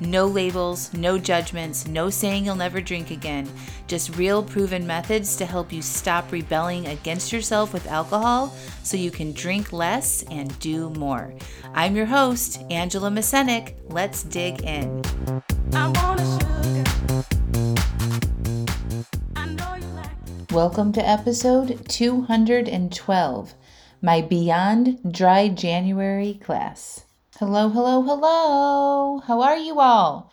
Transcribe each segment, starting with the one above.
No labels, no judgments, no saying you'll never drink again. Just real proven methods to help you stop rebelling against yourself with alcohol so you can drink less and do more. I'm your host, Angela Masenik. Let's dig in. Welcome to episode 212, my Beyond Dry January class. Hello, hello, hello. How are you all?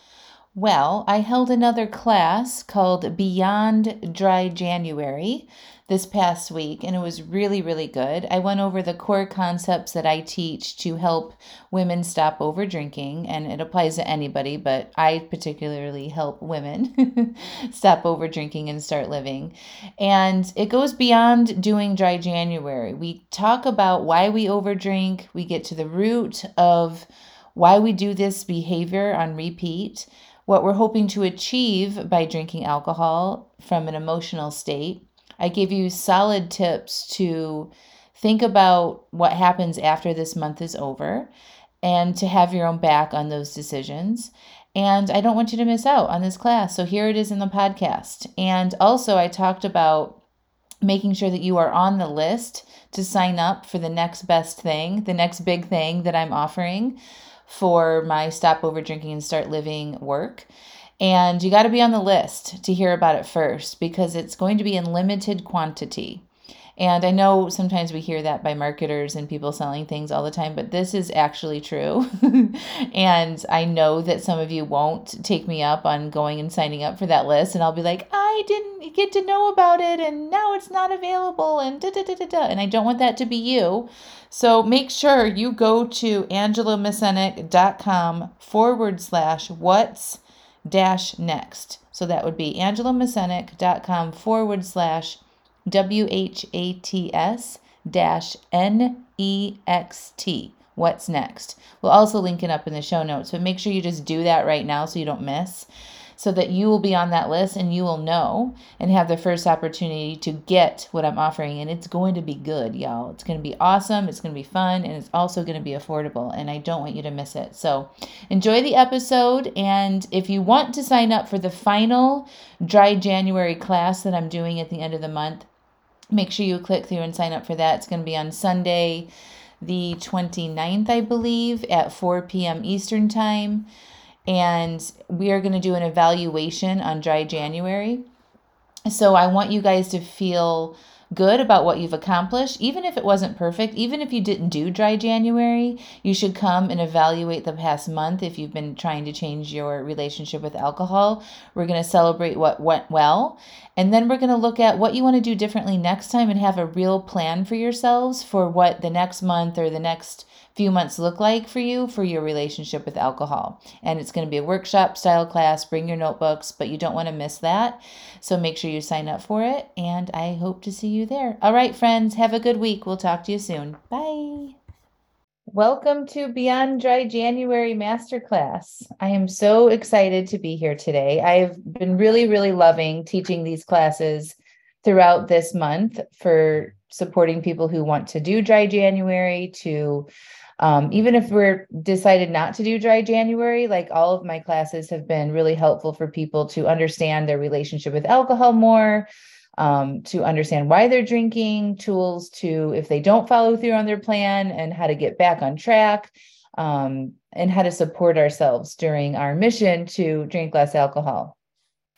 Well, I held another class called Beyond Dry January this past week, and it was really, really good. I went over the core concepts that I teach to help women stop over drinking, and it applies to anybody, but I particularly help women stop over drinking and start living. And it goes beyond doing dry January. We talk about why we overdrink, we get to the root of why we do this behavior on repeat what we're hoping to achieve by drinking alcohol from an emotional state. I give you solid tips to think about what happens after this month is over and to have your own back on those decisions. And I don't want you to miss out on this class. So here it is in the podcast. And also, I talked about making sure that you are on the list to sign up for the next best thing, the next big thing that I'm offering for my Stop Over Drinking and Start Living work. And you got to be on the list to hear about it first because it's going to be in limited quantity. And I know sometimes we hear that by marketers and people selling things all the time, but this is actually true. and I know that some of you won't take me up on going and signing up for that list. And I'll be like, I didn't get to know about it and now it's not available. And da da da da da. And I don't want that to be you. So make sure you go to angelamasenik.com forward slash what's dash next. So that would be angelamasenik.com forward slash W H A T S dash N E X T. What's next? We'll also link it up in the show notes, but make sure you just do that right now so you don't miss so that you will be on that list and you will know and have the first opportunity to get what I'm offering. And it's going to be good, y'all. It's going to be awesome. It's going to be fun. And it's also going to be affordable. And I don't want you to miss it. So enjoy the episode. And if you want to sign up for the final dry January class that I'm doing at the end of the month, make sure you click through and sign up for that. It's going to be on Sunday, the 29th, I believe, at 4 p.m. Eastern Time and we are going to do an evaluation on dry January. So I want you guys to feel good about what you've accomplished, even if it wasn't perfect, even if you didn't do dry January, you should come and evaluate the past month if you've been trying to change your relationship with alcohol. We're going to celebrate what went well, and then we're going to look at what you want to do differently next time and have a real plan for yourselves for what the next month or the next few months look like for you for your relationship with alcohol. And it's going to be a workshop style class. Bring your notebooks, but you don't want to miss that. So make sure you sign up for it. And I hope to see you there. All right, friends, have a good week. We'll talk to you soon. Bye. Welcome to Beyond Dry January Masterclass. I am so excited to be here today. I've been really, really loving teaching these classes throughout this month for supporting people who want to do dry January to um, even if we're decided not to do dry January, like all of my classes have been really helpful for people to understand their relationship with alcohol more, um, to understand why they're drinking, tools to, if they don't follow through on their plan, and how to get back on track, um, and how to support ourselves during our mission to drink less alcohol.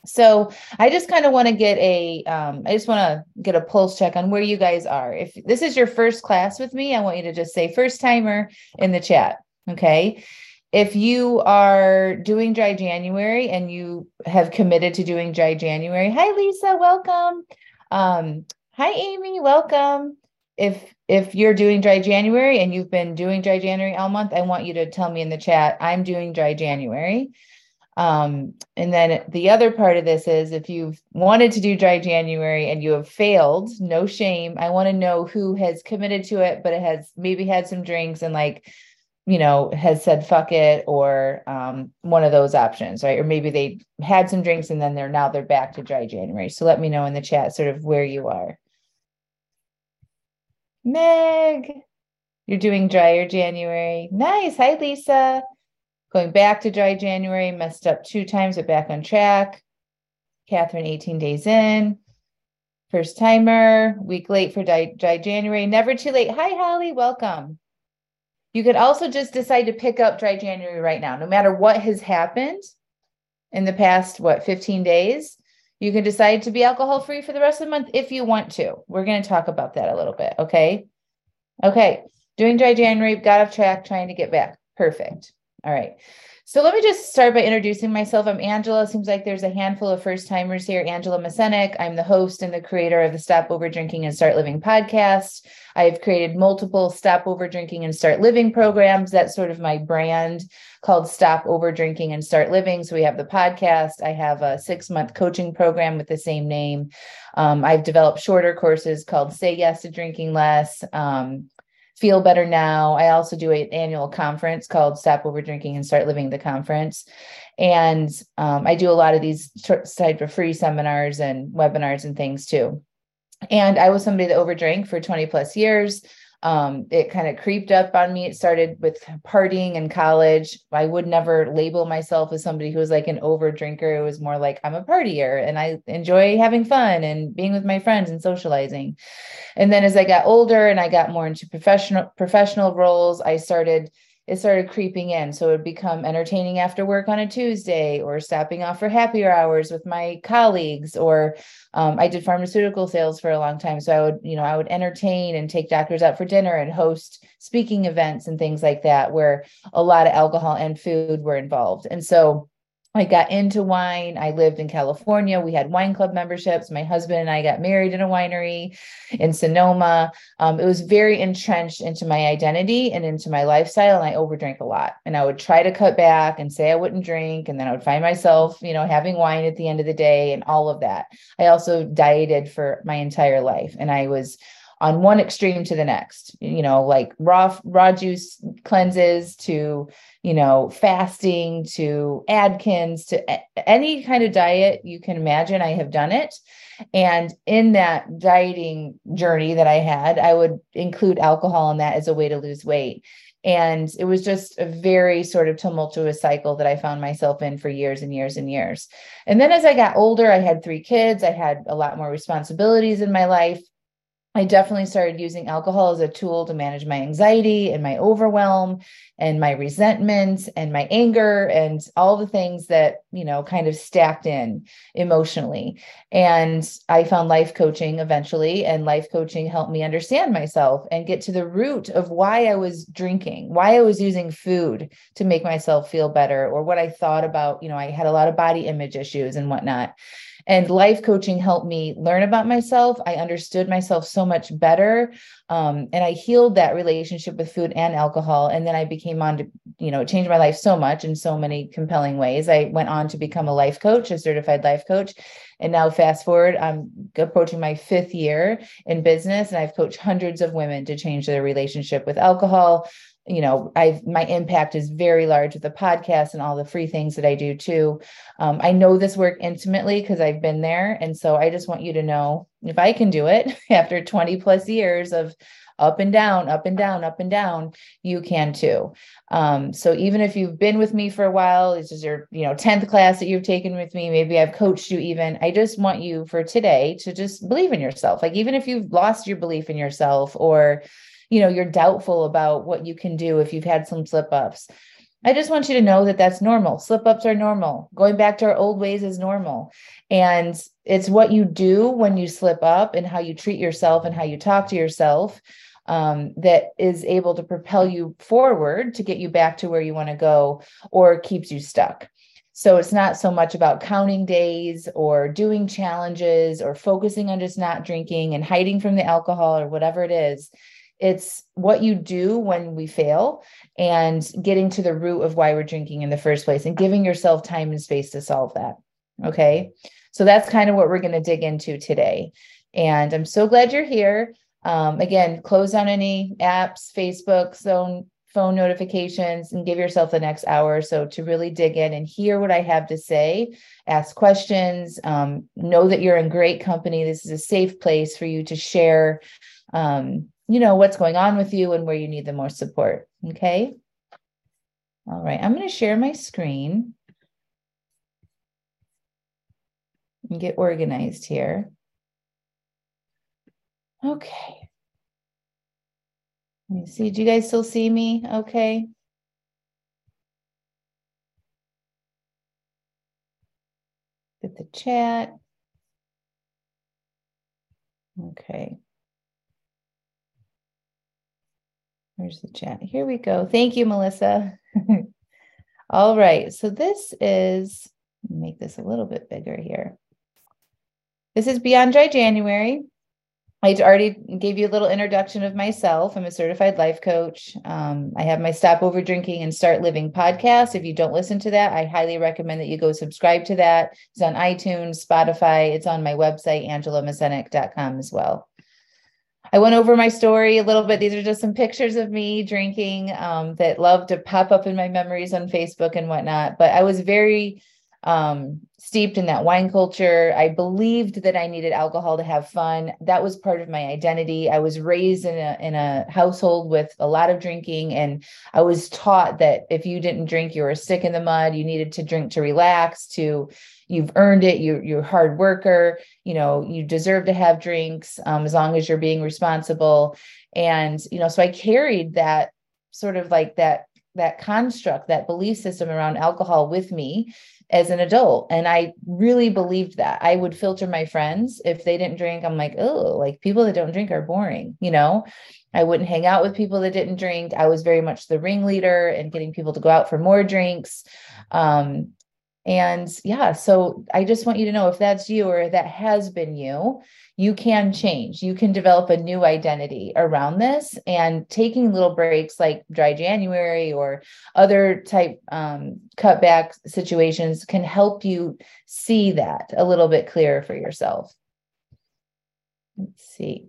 So I just kind of want to get a, um, I just want to get a pulse check on where you guys are. If this is your first class with me, I want you to just say first timer in the chat. Okay. If you are doing dry January and you have committed to doing dry January, hi Lisa, welcome. Um, hi Amy, welcome. If if you're doing dry January and you've been doing dry January all month, I want you to tell me in the chat, I'm doing dry January. Um, and then the other part of this is if you've wanted to do dry January and you have failed, no shame. I want to know who has committed to it, but it has maybe had some drinks and like you know, has said fuck it or um, one of those options, right? Or maybe they had some drinks and then they're now they're back to dry January. So let me know in the chat sort of where you are. Meg, you're doing drier January. Nice. Hi, Lisa. Going back to dry January, messed up two times, but back on track. Catherine, 18 days in. First timer, week late for dry, dry January. Never too late. Hi, Holly. Welcome. You could also just decide to pick up dry January right now, no matter what has happened in the past, what, 15 days. You can decide to be alcohol free for the rest of the month if you want to. We're going to talk about that a little bit. Okay. Okay. Doing dry January, got off track, trying to get back. Perfect. All right. So let me just start by introducing myself. I'm Angela. Seems like there's a handful of first timers here. Angela Masenik. I'm the host and the creator of the Stop Over Drinking and Start Living podcast. I've created multiple Stop Over Drinking and Start Living programs. That's sort of my brand called Stop Over Drinking and Start Living. So we have the podcast. I have a six month coaching program with the same name. Um, I've developed shorter courses called Say Yes to Drinking Less. Um, Feel Better Now. I also do an annual conference called Stop Over Drinking and Start Living the Conference. And um, I do a lot of these type of free seminars and webinars and things too. And I was somebody that overdrank for 20 plus years. Um, it kind of creeped up on me. It started with partying in college. I would never label myself as somebody who was like an over drinker. It was more like I'm a partier and I enjoy having fun and being with my friends and socializing. And then as I got older and I got more into professional professional roles, I started it started creeping in. So it would become entertaining after work on a Tuesday or stopping off for happier hours with my colleagues. Or um, I did pharmaceutical sales for a long time. So I would, you know, I would entertain and take doctors out for dinner and host speaking events and things like that, where a lot of alcohol and food were involved. And so I got into wine. I lived in California. We had wine club memberships. My husband and I got married in a winery in Sonoma. Um, it was very entrenched into my identity and into my lifestyle. And I overdrank a lot. And I would try to cut back and say I wouldn't drink. And then I would find myself, you know, having wine at the end of the day and all of that. I also dieted for my entire life. And I was on one extreme to the next you know like raw raw juice cleanses to you know fasting to Atkins to any kind of diet you can imagine i have done it and in that dieting journey that i had i would include alcohol in that as a way to lose weight and it was just a very sort of tumultuous cycle that I found myself in for years and years and years. And then as I got older, I had three kids, I had a lot more responsibilities in my life. I definitely started using alcohol as a tool to manage my anxiety and my overwhelm and my resentment and my anger and all the things that, you know, kind of stacked in emotionally. And I found life coaching eventually, and life coaching helped me understand myself and get to the root of why I was drinking, why I was using food to make myself feel better, or what I thought about. You know, I had a lot of body image issues and whatnot. And life coaching helped me learn about myself. I understood myself so much better. Um, and I healed that relationship with food and alcohol. And then I became on to, you know, changed my life so much in so many compelling ways. I went on to become a life coach, a certified life coach. And now, fast forward, I'm approaching my fifth year in business, and I've coached hundreds of women to change their relationship with alcohol, you know i my impact is very large with the podcast and all the free things that i do too. Um, i know this work intimately because i've been there and so i just want you to know if i can do it after 20 plus years of up and down up and down up and down you can too. Um, so even if you've been with me for a while this is your you know 10th class that you've taken with me maybe i've coached you even i just want you for today to just believe in yourself. Like even if you've lost your belief in yourself or you know you're doubtful about what you can do if you've had some slip ups. I just want you to know that that's normal. Slip ups are normal. Going back to our old ways is normal. And it's what you do when you slip up and how you treat yourself and how you talk to yourself um, that is able to propel you forward to get you back to where you want to go or keeps you stuck. So it's not so much about counting days or doing challenges or focusing on just not drinking and hiding from the alcohol or whatever it is it's what you do when we fail and getting to the root of why we're drinking in the first place and giving yourself time and space to solve that. Okay. So that's kind of what we're going to dig into today. And I'm so glad you're here. Um, again, close down any apps, Facebook, zone, phone notifications and give yourself the next hour or so to really dig in and hear what I have to say, ask questions, um, know that you're in great company. This is a safe place for you to share, um, you know, what's going on with you and where you need the most support. Okay. All right, I'm going to share my screen and get organized here. Okay. Let me see. Do you guys still see me? Okay. Get the chat. Okay. Where's the chat? Here we go. Thank you, Melissa. All right. So this is, make this a little bit bigger here. This is Beyond Dry January. I already gave you a little introduction of myself. I'm a certified life coach. Um, I have my Stop Over Drinking and Start Living podcast. If you don't listen to that, I highly recommend that you go subscribe to that. It's on iTunes, Spotify. It's on my website, angelamasenik.com as well. I went over my story a little bit. These are just some pictures of me drinking um, that love to pop up in my memories on Facebook and whatnot. But I was very um, steeped in that wine culture. I believed that I needed alcohol to have fun. That was part of my identity. I was raised in a in a household with a lot of drinking, and I was taught that if you didn't drink, you were a stick in the mud. You needed to drink to relax. To you've earned it. You you're a hard worker. You know you deserve to have drinks um, as long as you're being responsible. And you know, so I carried that sort of like that that construct that belief system around alcohol with me as an adult. And I really believed that. I would filter my friends. If they didn't drink, I'm like, oh, like people that don't drink are boring, you know? I wouldn't hang out with people that didn't drink. I was very much the ringleader and getting people to go out for more drinks. Um, and yeah, so I just want you to know if that's you or that has been you, you can change. You can develop a new identity around this and taking little breaks like dry January or other type um, cutback situations can help you see that a little bit clearer for yourself. Let's see.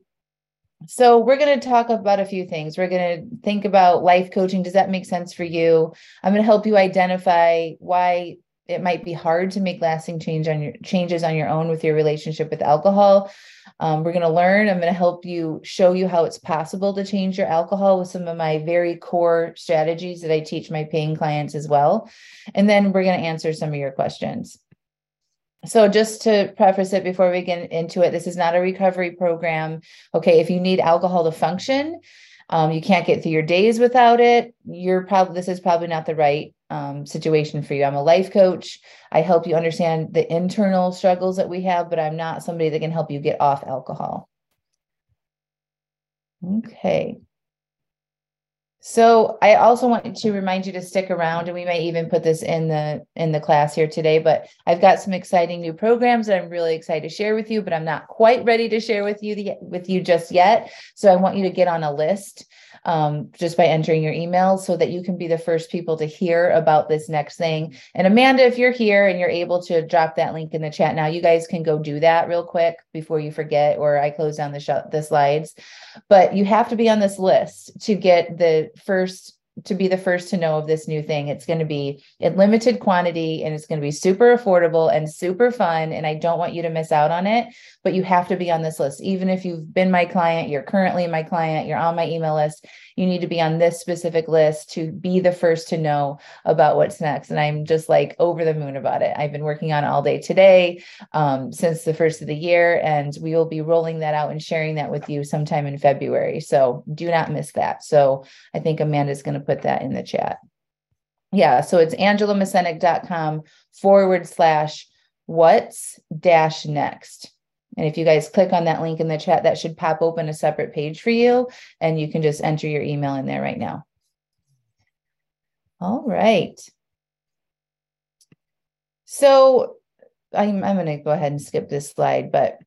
So, we're going to talk about a few things. We're going to think about life coaching. Does that make sense for you? I'm going to help you identify why it might be hard to make lasting change on your changes on your own with your relationship with alcohol. Um, we're going to learn. I'm going to help you show you how it's possible to change your alcohol with some of my very core strategies that I teach my paying clients as well. And then we're going to answer some of your questions. So, just to preface it before we get into it, this is not a recovery program. Okay, if you need alcohol to function, um, you can't get through your days without it. You're probably this is probably not the right um, situation for you. I'm a life coach. I help you understand the internal struggles that we have, but I'm not somebody that can help you get off alcohol. Okay. So I also want to remind you to stick around, and we may even put this in the in the class here today. But I've got some exciting new programs that I'm really excited to share with you, but I'm not quite ready to share with you the, with you just yet. So I want you to get on a list um, just by entering your email so that you can be the first people to hear about this next thing. And Amanda, if you're here and you're able to drop that link in the chat now, you guys can go do that real quick before you forget, or I close down the, sh- the slides. But you have to be on this list to get the first to be the first to know of this new thing. It's going to be in limited quantity and it's going to be super affordable and super fun. And I don't want you to miss out on it, but you have to be on this list. Even if you've been my client, you're currently my client, you're on my email list, you need to be on this specific list to be the first to know about what's next. And I'm just like over the moon about it. I've been working on all day today um, since the first of the year, and we will be rolling that out and sharing that with you sometime in February. So do not miss that. So I think Amanda's going to put that in the chat. Yeah, so it's angelamasenik.com forward slash what's dash next. And if you guys click on that link in the chat, that should pop open a separate page for you, and you can just enter your email in there right now. All right. So I'm, I'm going to go ahead and skip this slide, but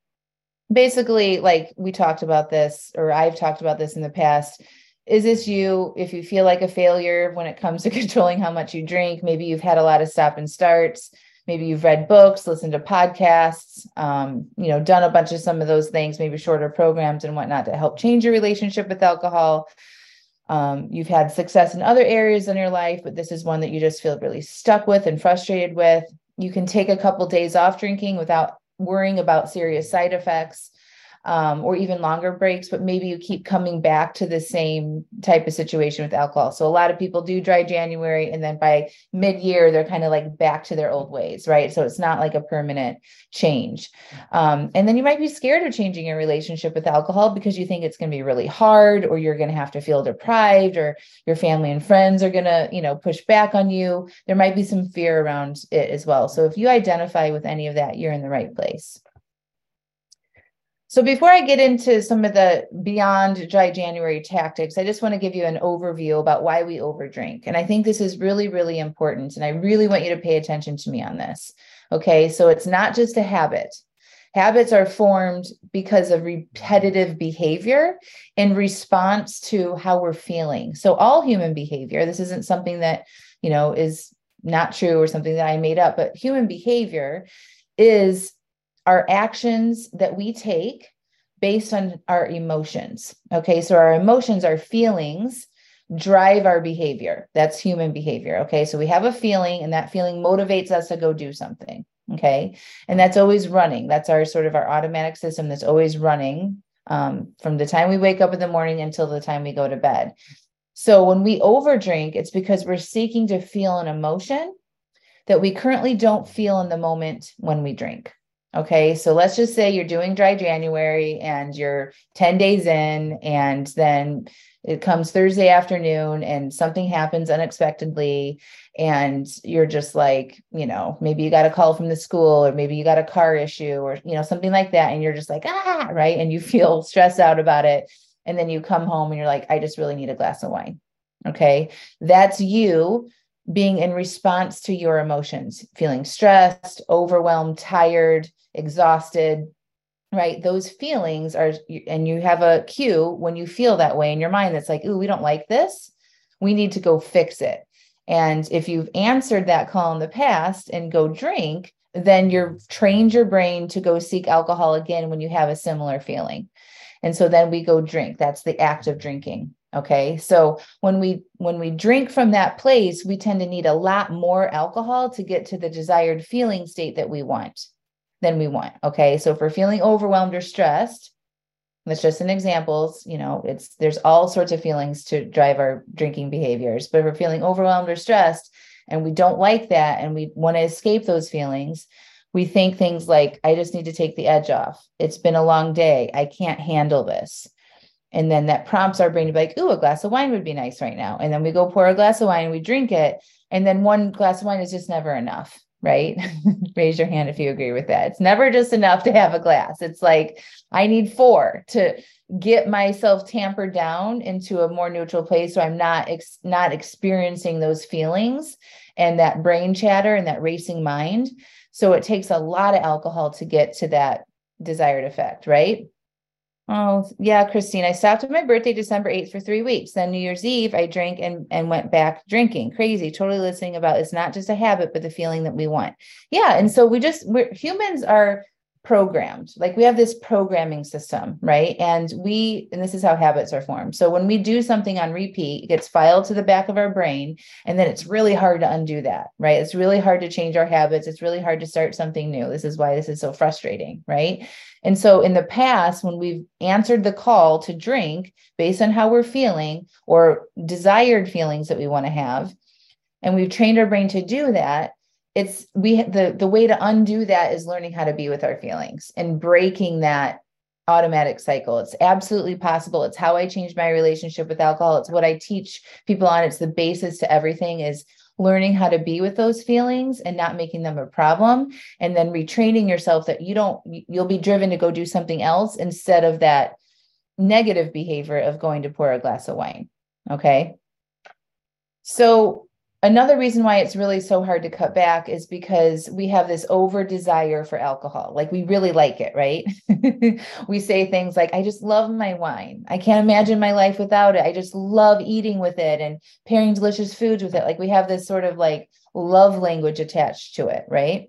basically, like we talked about this, or I've talked about this in the past. Is this you? If you feel like a failure when it comes to controlling how much you drink, maybe you've had a lot of stop and starts maybe you've read books listened to podcasts um, you know done a bunch of some of those things maybe shorter programs and whatnot to help change your relationship with alcohol um, you've had success in other areas in your life, but this is one that you just feel really stuck with and frustrated with. You can take a couple days off drinking without worrying about serious side effects um, or even longer breaks, but maybe you keep coming back to the same type of situation with alcohol. So a lot of people do dry January, and then by mid year, they're kind of like back to their old ways, right? So it's not like a permanent change. Um, and then you might be scared of changing your relationship with alcohol because you think it's going to be really hard, or you're going to have to feel deprived, or your family and friends are going to, you know, push back on you. There might be some fear around it as well. So if you identify with any of that, you're in the right place. So before I get into some of the beyond dry January tactics, I just want to give you an overview about why we overdrink. And I think this is really, really important. And I really want you to pay attention to me on this. Okay. So it's not just a habit. Habits are formed because of repetitive behavior in response to how we're feeling. So all human behavior, this isn't something that, you know, is not true or something that I made up, but human behavior is our actions that we take based on our emotions. Okay, so our emotions, our feelings drive our behavior. That's human behavior. Okay, so we have a feeling, and that feeling motivates us to go do something. Okay, and that's always running. That's our sort of our automatic system that's always running um, from the time we wake up in the morning until the time we go to bed. So when we overdrink, it's because we're seeking to feel an emotion that we currently don't feel in the moment when we drink. Okay, so let's just say you're doing dry January and you're 10 days in, and then it comes Thursday afternoon and something happens unexpectedly, and you're just like, you know, maybe you got a call from the school, or maybe you got a car issue, or, you know, something like that. And you're just like, ah, right. And you feel stressed out about it. And then you come home and you're like, I just really need a glass of wine. Okay, that's you being in response to your emotions, feeling stressed, overwhelmed, tired, exhausted, right? Those feelings are, and you have a cue when you feel that way in your mind that's like, ooh, we don't like this. We need to go fix it. And if you've answered that call in the past and go drink, then you're trained your brain to go seek alcohol again when you have a similar feeling. And so then we go drink. That's the act of drinking okay so when we when we drink from that place we tend to need a lot more alcohol to get to the desired feeling state that we want than we want okay? So if we're feeling overwhelmed or stressed that's just an examples you know it's there's all sorts of feelings to drive our drinking behaviors but if we're feeling overwhelmed or stressed and we don't like that and we want to escape those feelings we think things like i just need to take the edge off. It's been a long day. I can't handle this and then that prompts our brain to be like, ooh, a glass of wine would be nice right now. And then we go pour a glass of wine and we drink it. And then one glass of wine is just never enough, right? Raise your hand if you agree with that. It's never just enough to have a glass. It's like, I need four to get myself tampered down into a more neutral place so I'm not ex- not experiencing those feelings and that brain chatter and that racing mind. So it takes a lot of alcohol to get to that desired effect, right? Oh, yeah, Christine. I stopped at my birthday December 8th for three weeks. Then New Year's Eve, I drank and, and went back drinking. Crazy. Totally listening about it's not just a habit, but the feeling that we want. Yeah. And so we just we're humans are programmed like we have this programming system right and we and this is how habits are formed so when we do something on repeat it gets filed to the back of our brain and then it's really hard to undo that right it's really hard to change our habits it's really hard to start something new this is why this is so frustrating right and so in the past when we've answered the call to drink based on how we're feeling or desired feelings that we want to have and we've trained our brain to do that it's we the the way to undo that is learning how to be with our feelings and breaking that automatic cycle. It's absolutely possible. It's how i changed my relationship with alcohol. It's what i teach people on. It's the basis to everything is learning how to be with those feelings and not making them a problem and then retraining yourself that you don't you'll be driven to go do something else instead of that negative behavior of going to pour a glass of wine okay? So another reason why it's really so hard to cut back is because we have this over desire for alcohol. Like we really like it right? We say things like i just love my wine. I can't imagine my life without it. I just love eating with it and pairing delicious foods with it. Like we have this sort of like love language attached to it right?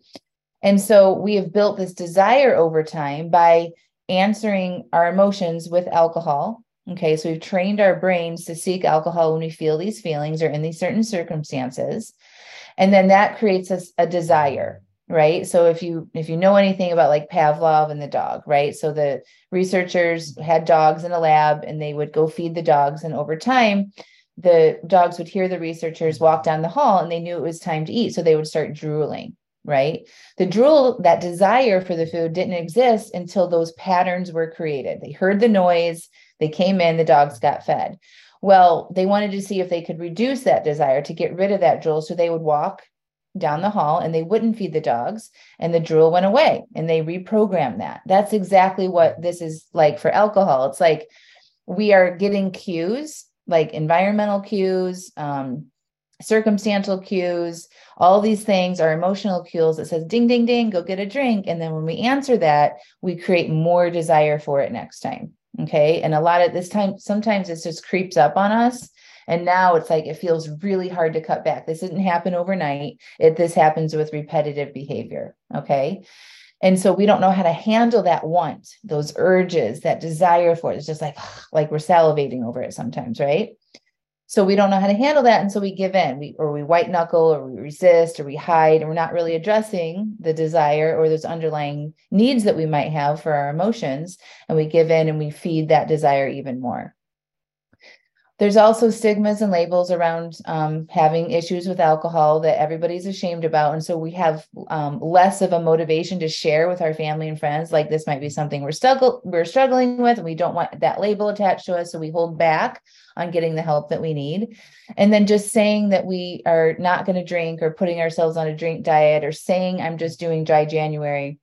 And so we have built this desire over time by answering our emotions with alcohol Okay, so we've trained our brains to seek alcohol when we feel these feelings or in these certain circumstances. And then that creates us a, a desire, right? So if you if you know anything about like Pavlov and the dog, right? So the researchers had dogs in a lab and they would go feed the dogs and over time the dogs would hear the researchers walk down the hall and they knew it was time to eat so they would start drooling right? The drool, that desire for the food didn't exist until those patterns were created. They heard the noise, they came in, the dogs got fed. Well, they wanted to see if they could reduce that desire to get rid of that drool. So they would walk down the hall and they wouldn't feed the dogs, and the drool went away and they reprogrammed that. That's exactly what this is like for alcohol. It's like we are getting cues, like environmental cues, um, circumstantial cues, all these things are emotional cues that says ding ding ding go get a drink and then when we answer that we create more desire for it next time okay? And a lot of this time sometimes it just creeps up on us. And now it's like it feels really hard to cut back. This didn't happen overnight. It this happens with repetitive behavior okay? And so we don't know how to handle that want those urges that desire for it. It's just like like we're salivating over it sometimes right so we don't know how to handle that. And so we give in, we, or we white knuckle, or we resist, or we hide, and we're not really addressing the desire or those underlying needs that we might have for our emotions. And we give in and we feed that desire even more. There's also stigmas and labels around um, having issues with alcohol that everybody's ashamed about. And so we have um, less of a motivation to share with our family and friends. Like this might be something we're, struggle- we're struggling with, and we don't want that label attached to us. So we hold back on getting the help that we need. And then just saying that we are not going to drink or putting ourselves on a drink diet or saying I'm just doing dry January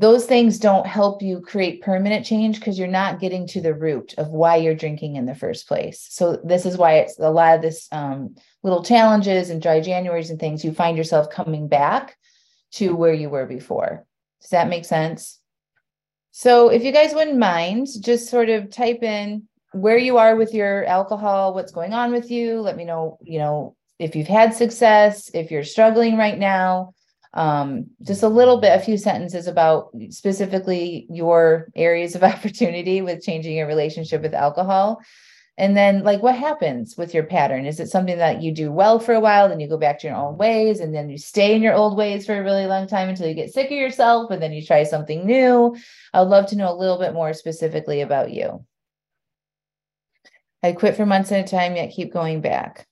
those things don't help you create permanent change because you're not getting to the root of why you're drinking in the first place. So this is why it's a lot of this um, little challenges and dry Januaries and things. You find yourself coming back to where you were before. Does that make sense? So if you guys wouldn't mind, just sort of type in where you are with your alcohol, what's going on with you. Let me know, you know, if you've had success, if you're struggling right now um, just a little bit, a few sentences about specifically your areas of opportunity with changing your relationship with alcohol. And then, like, what happens with your pattern? Is it something that you do well for a while, then you go back to your old ways, and then you stay in your old ways for a really long time until you get sick of yourself, and then you try something new? I would love to know a little bit more specifically about you. I quit for months at a time, yet keep going back.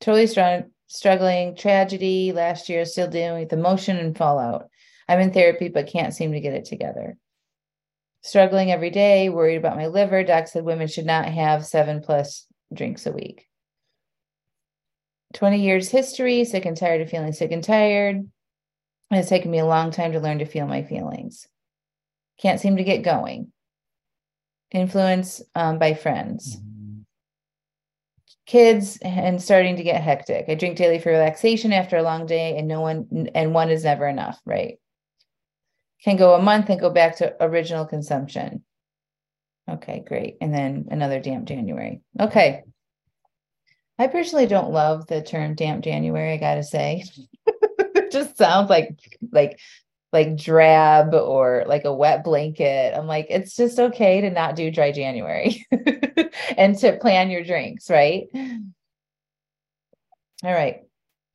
Totally strong, struggling, tragedy last year, still dealing with emotion and fallout. I'm in therapy, but can't seem to get it together. Struggling every day, worried about my liver. Doc said women should not have seven plus drinks a week. 20 years history, sick and tired of feeling sick and tired. It's taken me a long time to learn to feel my feelings. Can't seem to get going. Influence um, by friends. Mm-hmm kids and starting to get hectic. I drink daily for relaxation after a long day, and no one and one is never enough, right? Can go a month and go back to original consumption. Okay, great. And then another damp January. Okay. I personally don't love the term damp January, I gotta say. it just sounds like like like drab or like a wet blanket. I'm like, it's just okay to not do dry January and to plan your drinks, right? All right.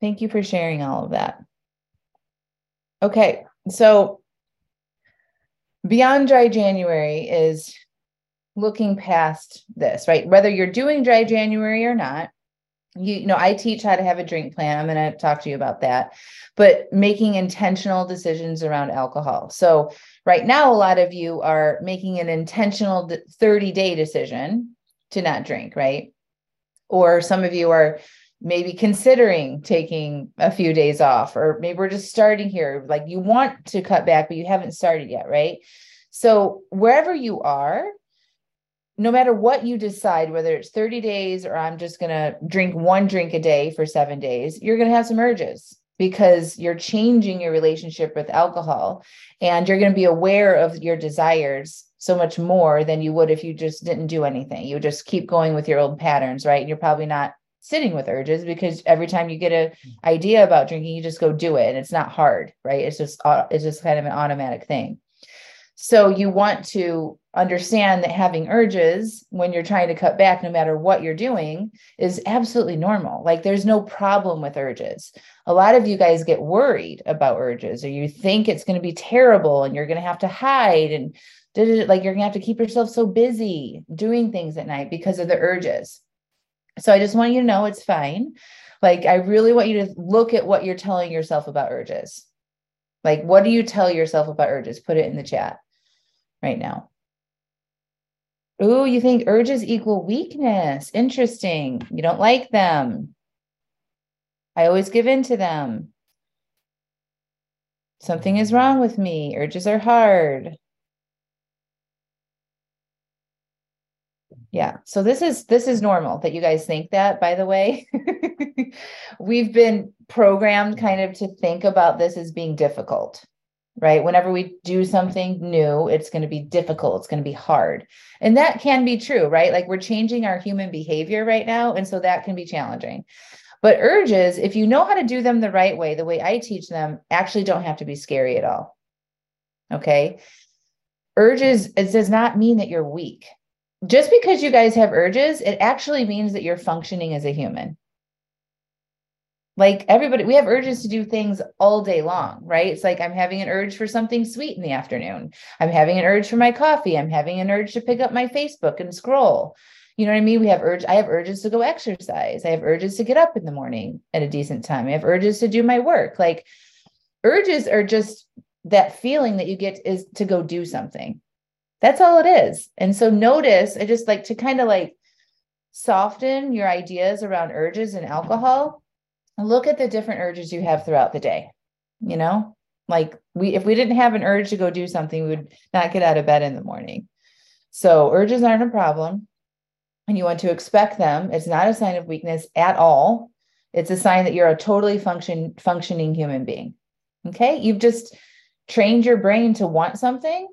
Thank you for sharing all of that. Okay. So, beyond dry January is looking past this, right? Whether you're doing dry January or not, you, you know, I teach how to have a drink plan. I'm going to talk to you about that, but making intentional decisions around alcohol. So, right now, a lot of you are making an intentional 30 day decision to not drink, right? Or some of you are maybe considering taking a few days off, or maybe we're just starting here. Like you want to cut back, but you haven't started yet, right? So, wherever you are, no matter what you decide, whether it's 30 days or I'm just going to drink one drink a day for seven days, you're going to have some urges because you're changing your relationship with alcohol and you're going to be aware of your desires so much more than you would if you just didn't do anything. You just keep going with your old patterns, right? And you're probably not sitting with urges because every time you get an mm. idea about drinking, you just go do it and it's not hard, right? It's just it's just kind of an automatic thing. So you want to understand that having urges when you're trying to cut back, no matter what you're doing, is absolutely normal. Like there's no problem with urges. A lot of you guys get worried about urges, or you think it's going to be terrible and you're going to have to hide and like you're going to have to keep yourself so busy doing things at night because of the urges. So I just want you to know it's fine. Like, I really want you to look at what you're telling yourself about urges. Like, what do you tell yourself about urges? Put it in the chat right now. Ooh, you think urges equal weakness. Interesting. You don't like them. I always give in to them. Something is wrong with me. Urges are hard. Yeah. So this is this is normal that you guys think that, by the way. We've been programmed kind of to think about this as being difficult right? Whenever we do something new, it's going to be difficult, it's going to be hard. And that can be true, right? Like we're changing our human behavior right now. And so that can be challenging. But urges, if you know how to do them the right way, the way I teach them, actually don't have to be scary at all. Okay. Urges, it does not mean that you're weak. Just because you guys have urges, it actually means that you're functioning as a human like everybody we have urges to do things all day long right? It's like i'm having an urge for something sweet in the afternoon. I'm having an urge for my coffee. I'm having an urge to pick up my facebook and scroll. You know what i mean? We have urge i have urges to go exercise. I have urges to get up in the morning at a decent time. I have urges to do my work. Like urges are just that feeling that you get is to go do something. That's all it is. And so notice i just like to kind of like soften your ideas around urges and alcohol look at the different urges you have throughout the day you know? Like we if we didn't have an urge to go do something we would not get out of bed in the morning. So urges aren't a problem and you want to expect them. It's not a sign of weakness at all. It's a sign that you're a totally function functioning human being okay? You've just trained your brain to want something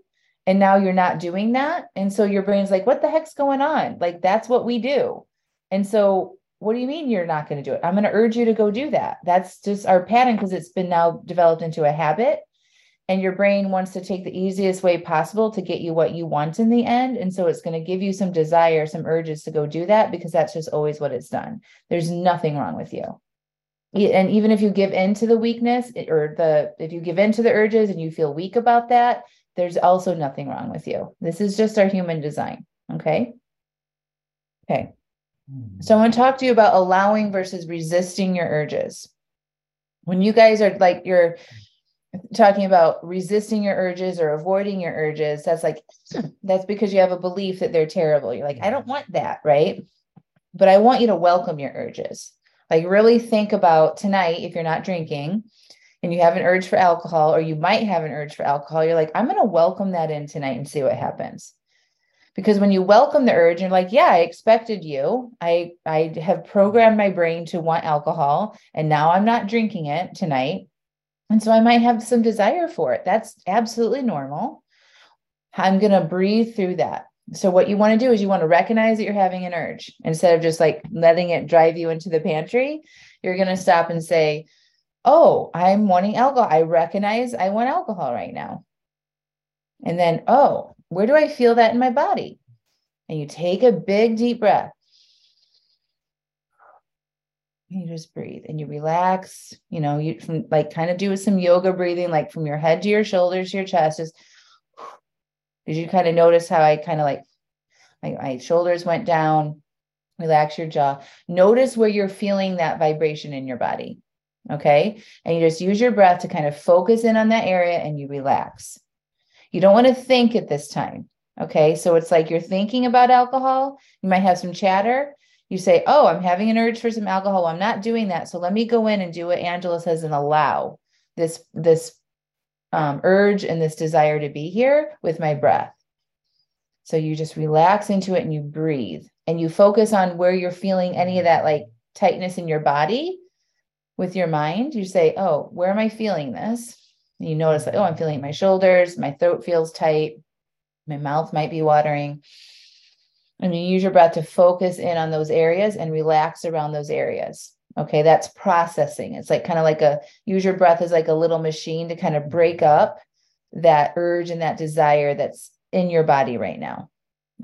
and now you're not doing that and so your brain's like what the heck's going on? Like that's what we do. And so what do you mean you're not going to do it? I'm going to urge you to go do that. That's just our pattern because it's been now developed into a habit. And your brain wants to take the easiest way possible to get you what you want in the end. And so it's going to give you some desire, some urges to go do that because that's just always what it's done. There's nothing wrong with you. And even if you give in to the weakness or the, if you give in to the urges and you feel weak about that, there's also nothing wrong with you. This is just our human design. Okay. Okay. Hmm. So I want to talk to you about allowing versus resisting your urges. When you guys are like you're talking about resisting your urges or avoiding your urges, that's like that's because you have a belief that they're terrible. You're like, I don't want that, right? But I want you to welcome your urges. Like really think about tonight if you're not drinking and you have an urge for alcohol or you might have an urge for alcohol, you're like, I'm going to welcome that in tonight and see what happens because when you welcome the urge you're like yeah i expected you. I i have programmed my brain to want alcohol and now i'm not drinking it tonight and so i might have some desire for it. That's absolutely normal. I'm going to breathe through that. So what you want to do is you want to recognize that you're having an urge. Instead of just like letting it drive you into the pantry you're going to stop and say oh i'm wanting alcohol. I recognize i want alcohol right now. And then oh where do I feel that in my body? And you take a big deep breath. And you just breathe and you relax. You know, you from like kind of do some yoga breathing, like from your head to your shoulders, to your chest. Just did you kind of notice how I kind of like my, my shoulders went down? Relax your jaw. Notice where you're feeling that vibration in your body. Okay. And you just use your breath to kind of focus in on that area and you relax. You don't want to think at this time. Okay. So it's like you're thinking about alcohol. You might have some chatter. You say, Oh, I'm having an urge for some alcohol. I'm not doing that. So let me go in and do what Angela says and allow this, this um, urge and this desire to be here with my breath. So you just relax into it and you breathe and you focus on where you're feeling any of that like tightness in your body with your mind. You say, Oh, where am I feeling this? You notice like, oh, I'm feeling my shoulders, my throat feels tight, my mouth might be watering. And you use your breath to focus in on those areas and relax around those areas. Okay, that's processing. It's like kind of like a use your breath as like a little machine to kind of break up that urge and that desire that's in your body right now.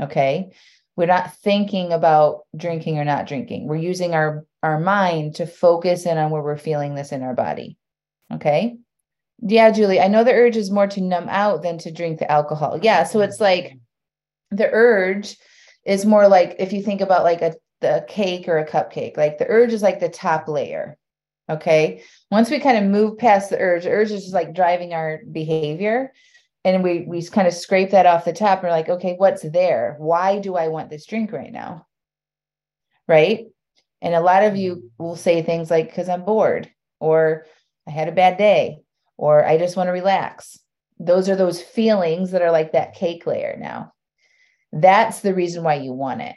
Okay. We're not thinking about drinking or not drinking. We're using our, our mind to focus in on where we're feeling this in our body. Okay. Yeah, Julie, I know the urge is more to numb out than to drink the alcohol. Yeah. So mm-hmm. it's like the urge is more like if you think about like a the cake or a cupcake, like the urge is like the top layer. Okay. Once we kind of move past the urge, the urge is just like driving our behavior. And we we kind of scrape that off the top and we're like, okay, what's there? Why do I want this drink right now? Right. And a lot of you mm-hmm. will say things like, because I'm bored, or I had a bad day, or I just want to relax. Those are those feelings that are like that cake layer now. That's the reason why you want it.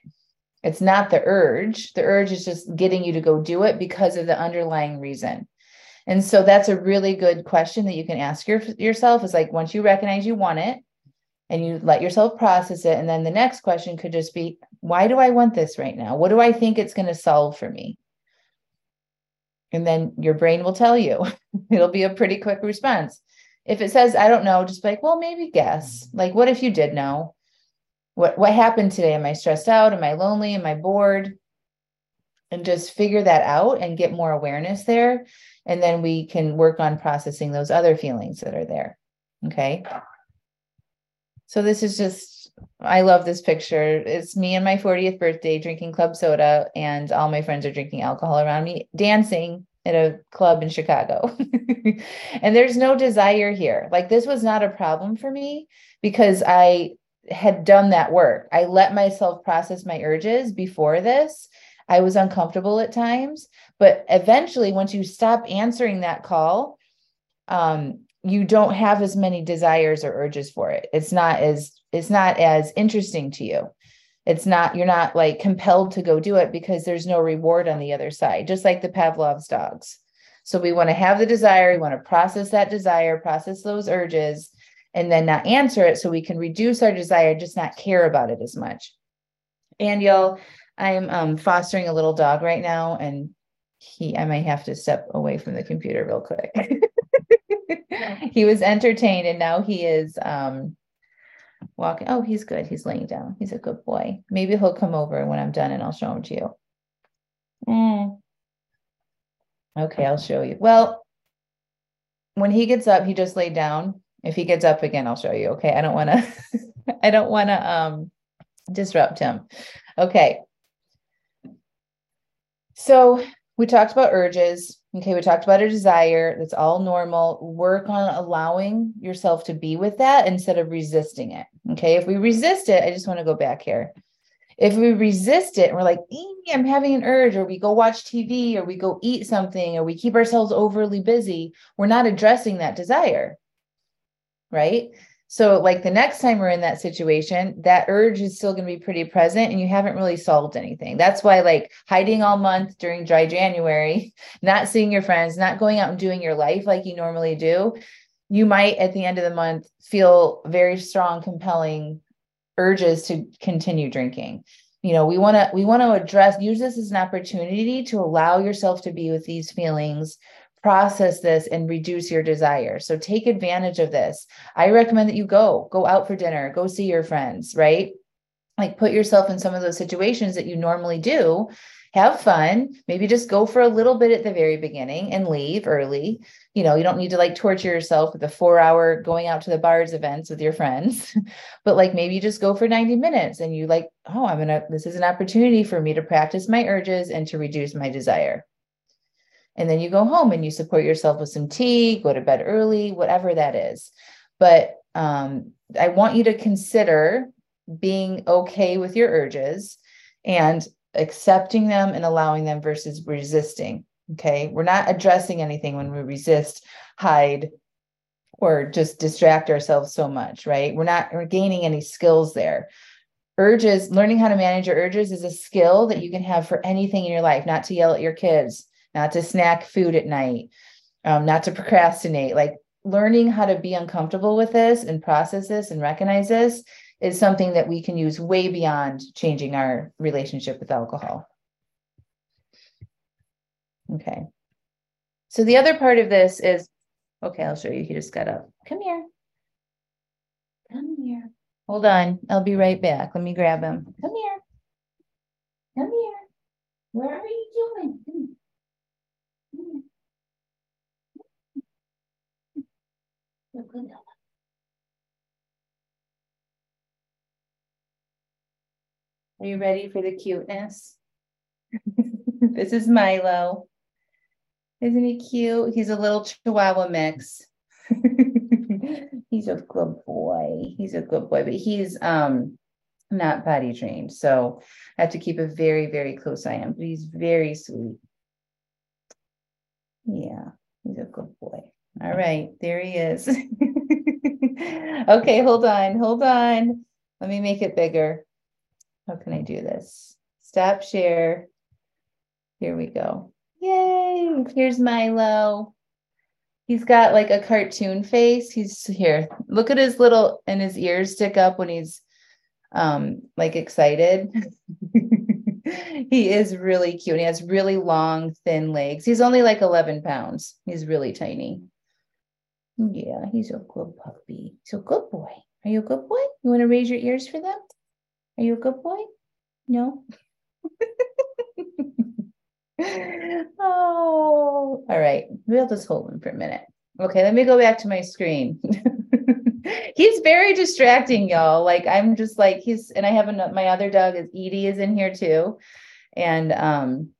It's not the urge. The urge is just getting you to go do it because of the underlying reason. And so that's a really good question that you can ask your, yourself is like once you recognize you want it and you let yourself process it and then the next question could just be why do I want this right now? What do I think it's going to solve for me? And then your brain will tell you. It'll be a pretty quick response. If it says I don't know, just be like, well, maybe guess. Mm-hmm. Like what if you did know? what what happened today am i stressed out am i lonely am i bored and just figure that out and get more awareness there and then we can work on processing those other feelings that are there okay so this is just i love this picture it's me and my 40th birthday drinking club soda and all my friends are drinking alcohol around me dancing at a club in chicago and there's no desire here like this was not a problem for me because i had done that work. I let myself process my urges before this. I was uncomfortable at times, but eventually, once you stop answering that call, um, you don't have as many desires or urges for it. It's not as it's not as interesting to you. It's not you're not like compelled to go do it because there's no reward on the other side. Just like the Pavlov's dogs. So we want to have the desire, we want to process that desire, process those urges, and then not answer it so we can reduce our desire, just not care about it as much. And y'all, I'm um, fostering a little dog right now, and he, I might have to step away from the computer real quick. he was entertained, and now he is um, walking. Oh, he's good. He's laying down. He's a good boy. Maybe he'll come over when I'm done, and I'll show him to you. Mm. Okay, I'll show you. Well, when he gets up, he just laid down if he gets up again, I'll show you. Okay. I don't want to, I don't want to um, disrupt him. Okay. So we talked about urges. Okay. We talked about a desire. That's all normal. Work on allowing yourself to be with that instead of resisting it. Okay. If we resist it, I just want to go back here. If we resist it and we're like, I'm having an urge, or we go watch TV, or we go eat something, or we keep ourselves overly busy, we're not addressing that desire right? So, like the next time we're in that situation, that urge is still going to be pretty present and you haven't really solved anything. That's why, like, hiding all month during dry January, not seeing your friends, not going out and doing your life like you normally do, you might at the end of the month feel very strong, compelling urges to continue drinking. You know, we want to we want to address use this as an opportunity to allow yourself to be with these feelings process this and reduce your desire. So take advantage of this. I recommend that you go, go out for dinner, go see your friends, right? Like put yourself in some of those situations that you normally do. Have fun. Maybe just go for a little bit at the very beginning and leave early. You know, you don't need to like torture yourself with a four hour going out to the bars events with your friends, but like maybe you just go for 90 minutes and you like, oh, I'm to, this is an opportunity for me to practice my urges and to reduce my desire and then you go home and you support yourself with some tea, go to bed early, whatever that is. But um, I want you to consider being okay with your urges and accepting them and allowing them versus resisting. Okay. We're not addressing anything when we resist, hide, or just distract ourselves so much, right? We're not we're gaining any skills there. Urges, learning how to manage your urges is a skill that you can have for anything in your life, not to yell at your kids, not to snack food at night, um, not to procrastinate. Like learning how to be uncomfortable with this and process this and recognize this is something that we can use way beyond changing our relationship with alcohol. Okay. So the other part of this is okay, I'll show you. He just got up. Come here. Come here. Hold on. I'll be right back. Let me grab him. Come here. Come here. Where are you doing? Come here. Come here. Are you ready for the cuteness? this is Milo. Isn't he cute? He's a little Chihuahua mix. he's a good boy. He's a good boy, but he's um not potty trained. So I have to keep a very, very close eye on him. But he's very sweet. Yeah, he's a good. All right, there he is. okay, hold on, hold on. Let me make it bigger. How can I do this? Stop share. Here we go. Yay! Here's Milo. He's got like a cartoon face. He's here. Look at his little and his ears stick up when he's um like excited. he is really cute. He has really long, thin legs. He's only like 11 pounds. He's really tiny. Yeah, he's a good puppy. He's a good boy. Are you a good boy? You want to raise your ears for them? Are you a good boy? No. oh, all right. We'll just hold him for a minute. Okay, let me go back to my screen. he's very distracting, y'all. Like I'm just like he's, and I have another. My other dog is Edie is in here too, and um,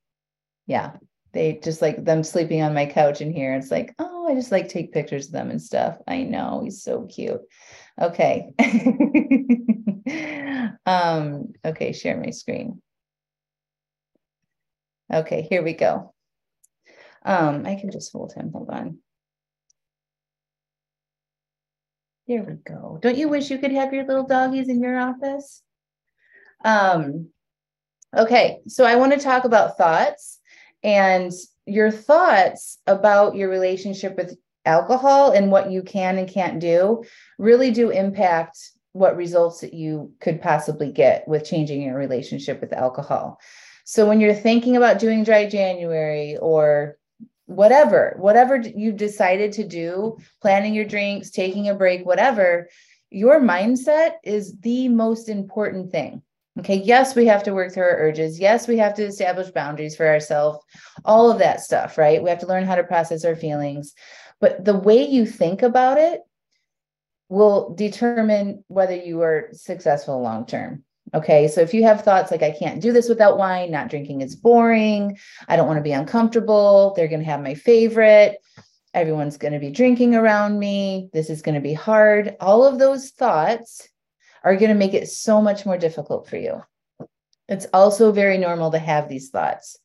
yeah, they just like them sleeping on my couch in here. It's like, oh, I just like take pictures of them and stuff. I know he's so cute. Okay. um, okay, share my screen. Okay, here we go. Um, I can just hold him. Hold on. There we go. Don't you wish you could have your little doggies in your office? Um, okay, so I want to talk about thoughts and your thoughts about your relationship with alcohol and what you can and can't do really do impact what results that you could possibly get with changing your relationship with alcohol. So when you're thinking about doing dry January or whatever, whatever you've decided to do, planning your drinks, taking a break, whatever, your mindset is the most important thing. Okay, yes, we have to work through our urges. Yes, we have to establish boundaries for ourselves, all of that stuff, right? We have to learn how to process our feelings. But the way you think about it will determine whether you are successful long term. Okay, so if you have thoughts like, I can't do this without wine, not drinking is boring, I don't want to be uncomfortable, they're going to have my favorite, everyone's going to be drinking around me, this is going to be hard, all of those thoughts are going to make it so much more difficult for you. It's also very normal to have these thoughts,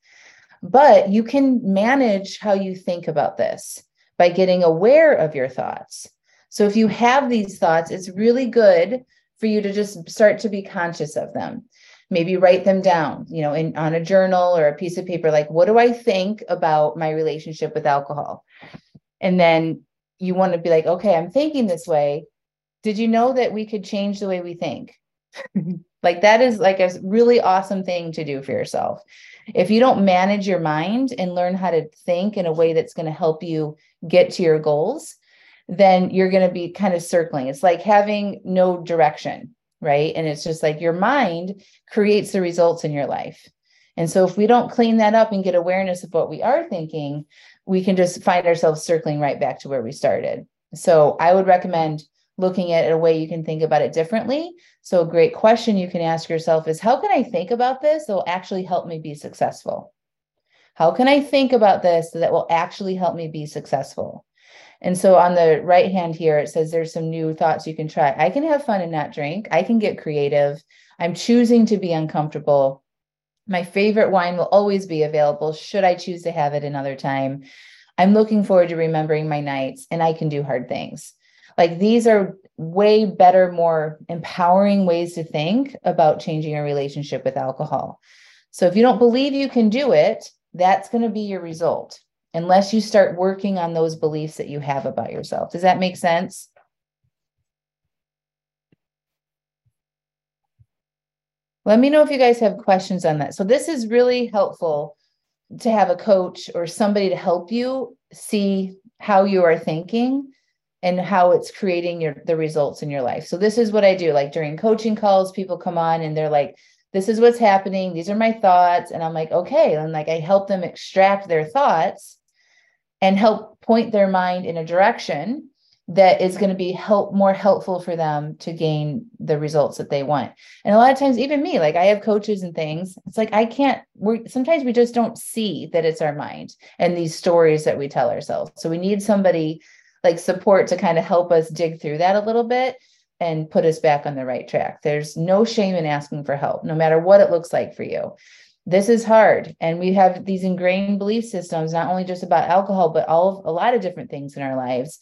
but you can manage how you think about this by getting aware of your thoughts. So if you have these thoughts, it's really good for you to just start to be conscious of them. Maybe write them down, you know, in on a journal or a piece of paper like what do I think about my relationship with alcohol? And then you want to be like, okay, I'm thinking this way. Did you know that we could change the way we think? like that is like a really awesome thing to do for yourself. If you don't manage your mind and learn how to think in a way that's going to help you get to your goals, then you're going to be kind of circling. It's like having no direction, right? And it's just like your mind creates the results in your life. And so if we don't clean that up and get awareness of what we are thinking, we can just find ourselves circling right back to where we started. So I would recommend looking at a way you can think about it differently. So a great question you can ask yourself is how can I think about this that will actually help me be successful? How can I think about this that will actually help me be successful? And so on the right hand here, it says there's some new thoughts you can try. I can have fun and not drink. I can get creative. I'm choosing to be uncomfortable. My favorite wine will always be available should I choose to have it another time. I'm looking forward to remembering my nights and I can do hard things. Like these are way better, more empowering ways to think about changing your relationship with alcohol. So if you don't believe you can do it, that's going to be your result unless you start working on those beliefs that you have about yourself. Does that make sense? Let me know if you guys have questions on that. So, this is really helpful to have a coach or somebody to help you see how you are thinking and how it's creating your the results in your life. So this is what I do. Like during coaching calls, people come on and they're like, this is what's happening. These are my thoughts. And I'm like, okay. And like I help them extract their thoughts and help point their mind in a direction that is going to be help more helpful for them to gain the results that they want. And a lot of times, even me, like I have coaches and things, it's like I can't, we sometimes we just don't see that it's our mind and these stories that we tell ourselves. So we need somebody like support to kind of help us dig through that a little bit and put us back on the right track. There's no shame in asking for help, no matter what it looks like for you. This is hard. And we have these ingrained belief systems, not only just about alcohol, but all of a lot of different things in our lives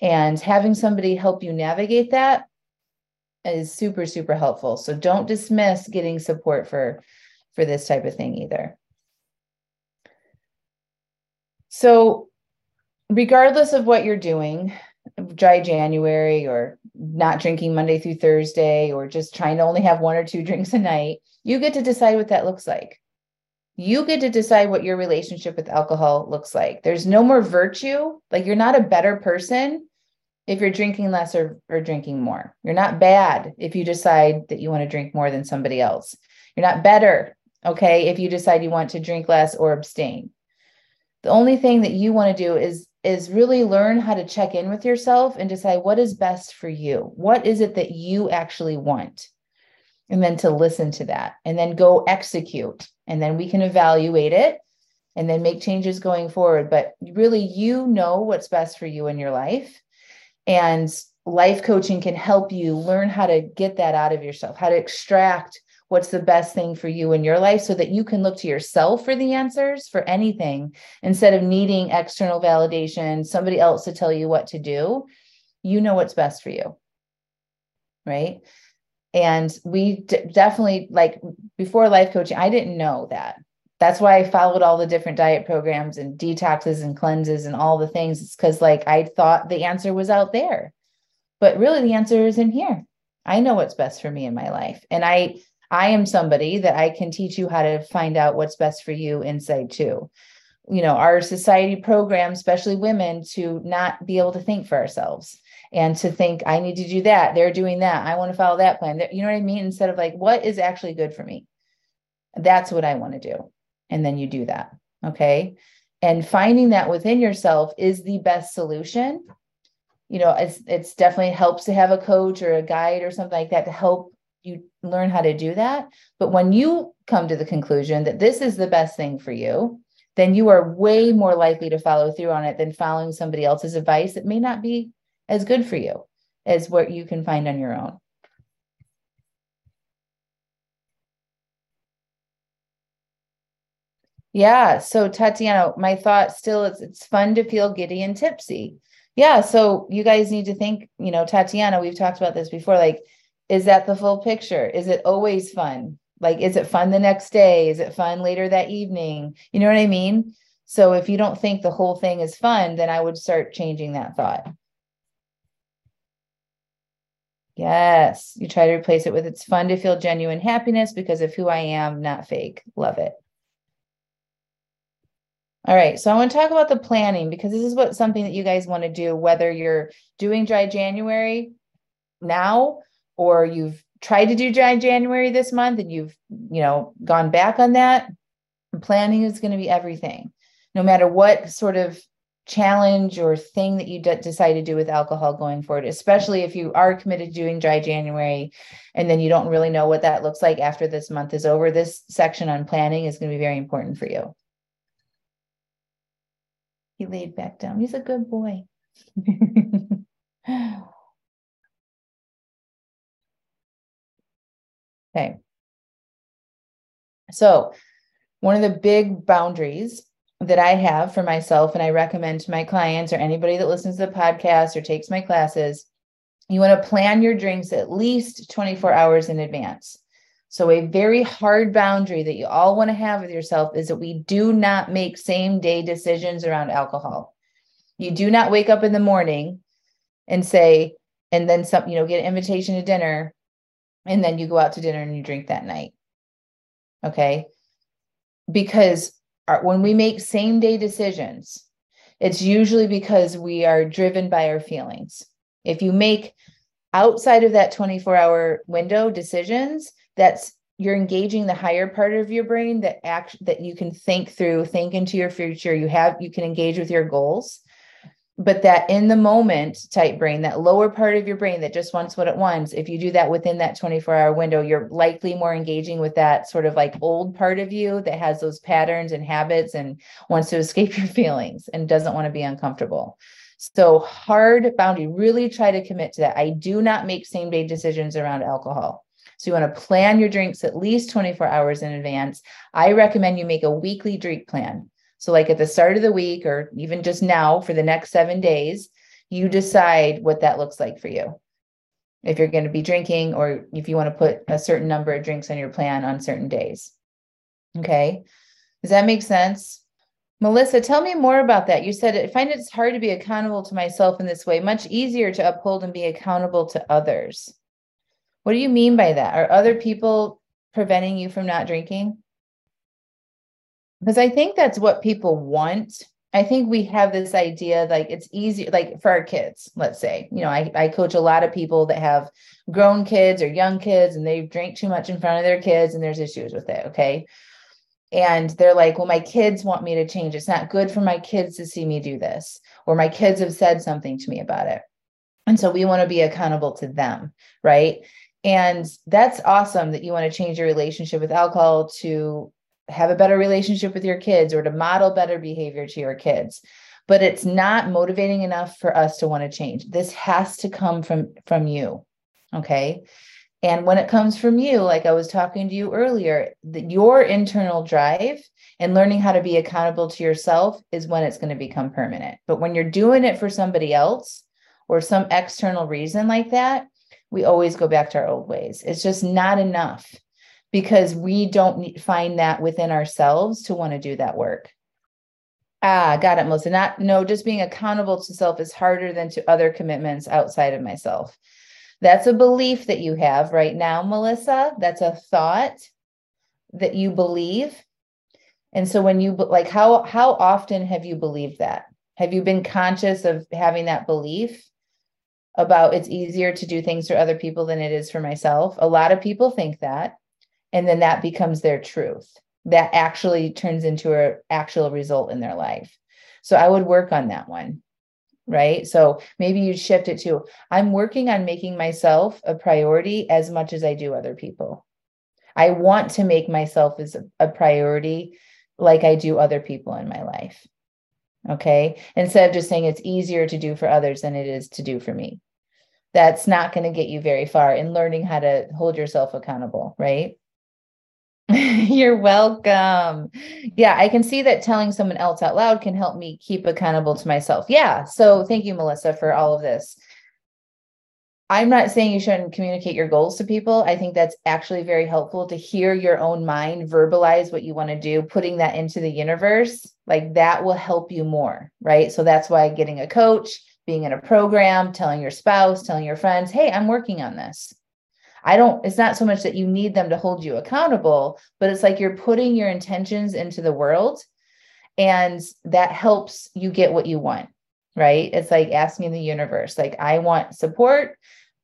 and having somebody help you navigate that is super, super helpful. So don't dismiss getting support for, for this type of thing either. So regardless of what you're doing, dry January or not drinking Monday through Thursday or just trying to only have one or two drinks a night, you get to decide what that looks like. You get to decide what your relationship with alcohol looks like. There's no more virtue. Like you're not a better person if you're drinking less or, or drinking more. You're not bad if you decide that you want to drink more than somebody else. You're not better, okay, if you decide you want to drink less or abstain. The only thing that you want to do is is really learn how to check in with yourself and decide what is best for you. What is it that you actually want? And then to listen to that and then go execute. And then we can evaluate it and then make changes going forward. But really, you know what's best for you in your life. And life coaching can help you learn how to get that out of yourself, how to extract what's the best thing for you in your life so that you can look to yourself for the answers for anything instead of needing external validation, somebody else to tell you what to do. You know what's best for you. Right. And we d- definitely, like before life coaching, I didn't know that that's why I followed all the different diet programs and detoxes and cleanses and all the things. It's because like I thought the answer was out there. But really the answer is in here. I know what's best for me in my life. And I I am somebody that I can teach you how to find out what's best for you inside too. You know, our society programs, especially women, to not be able to think for ourselves and to think, I need to do that. They're doing that. I want to follow that plan. You know what I mean? Instead of like, what is actually good for me? That's what I want to do and then you do that. Okay. And finding that within yourself is the best solution. You know, it's it's definitely helps to have a coach or a guide or something like that to help learn how to do that. But when you come to the conclusion that this is the best thing for you, then you are way more likely to follow through on it than following somebody else's advice that may not be as good for you as what you can find on your own. Yeah. So Tatiana, my thought still is it's fun to feel giddy and tipsy. Yeah. So you guys need to think, you know, Tatiana, we've talked about this before. Like, is that the full picture? Is it always fun? Like, is it fun the next day? Is it fun later that evening? You know what I mean? So if you don't think the whole thing is fun, then I would start changing that thought. Yes, you try to replace it with it's fun to feel genuine happiness because of who I am, not fake. Love it. All right, so I want to talk about the planning because this is what something that you guys want to do, whether you're doing dry January now or you've tried to do dry January this month and you've, you know, gone back on that. Planning is going to be everything, no matter what sort of challenge or thing that you d- decide to do with alcohol going forward, especially if you are committed to doing dry January and then you don't really know what that looks like after this month is over. This section on planning is going to be very important for you. He laid back down. He's a good boy. okay. So, one of the big boundaries that I have for myself, and I recommend to my clients or anybody that listens to the podcast or takes my classes, you want to plan your drinks at least 24 hours in advance. So, a very hard boundary that you all want to have with yourself is that we do not make same day decisions around alcohol. You do not wake up in the morning and say, and then some, you know, get an invitation to dinner, and then you go out to dinner and you drink that night. Okay. Because our, when we make same day decisions, it's usually because we are driven by our feelings. If you make outside of that 24 hour window decisions, that's you're engaging the higher part of your brain that act that you can think through, think into your future. You have you can engage with your goals but that in the moment type brain, that lower part of your brain that just wants what it wants, if you do that within that 24 hour window, you're likely more engaging with that sort of like old part of you that has those patterns and habits and wants to escape your feelings and doesn't want to be uncomfortable. So, hard boundary, really try to commit to that. I do not make same day decisions around alcohol. So, you want to plan your drinks at least 24 hours in advance. I recommend you make a weekly drink plan. So, like at the start of the week, or even just now for the next seven days, you decide what that looks like for you. If you're going to be drinking, or if you want to put a certain number of drinks on your plan on certain days. Okay. Does that make sense? Melissa, tell me more about that. You said I find it's hard to be accountable to myself in this way, much easier to uphold and be accountable to others. What do you mean by that? Are other people preventing you from not drinking? Because I think that's what people want. I think we have this idea like it's easy, like for our kids, let's say, you know, I, I coach a lot of people that have grown kids or young kids and they drink too much in front of their kids and there's issues with it. Okay. And they're like, well, my kids want me to change. It's not good for my kids to see me do this, or my kids have said something to me about it. And so we want to be accountable to them. Right. And that's awesome that you want to change your relationship with alcohol to have a better relationship with your kids or to model better behavior to your kids. But it's not motivating enough for us to want to change. This has to come from from you okay? And when it comes from you like i was talking to you earlier that your internal drive and learning how to be accountable to yourself is when it's going to become permanent. But when you're doing it for somebody else or some external reason like that we always go back to our old ways. It's just not enough because we don't find that within ourselves to want to do that work. Ah, got it, Melissa. Not no, just being accountable to self is harder than to other commitments outside of myself. That's a belief that you have right now, Melissa. That's a thought that you believe. And so when you like how how often have you believed that? Have you been conscious of having that belief about it's easier to do things for other people than it is for myself? A lot of people think that and then that becomes their truth that actually turns into an actual result in their life. So i would work on that one right? So maybe you shift it to i'm working on making myself a priority as much as i do other people. I want to make myself as a priority like i do other people in my life okay? Instead of just saying it's easier to do for others than it is to do for me. That's not going to get you very far in learning how to hold yourself accountable right You're welcome. Yeah, I can see that telling someone else out loud can help me keep accountable to myself. Yeah. So thank you, Melissa, for all of this. I'm not saying you shouldn't communicate your goals to people. I think that's actually very helpful to hear your own mind verbalize what you want to do, putting that into the universe. Like that will help you more, right? So that's why getting a coach, being in a program, telling your spouse, telling your friends, hey, I'm working on this I don't, it's not so much that you need them to hold you accountable, but it's like you're putting your intentions into the world and that helps you get what you want, right? It's like asking the universe, like, I want support.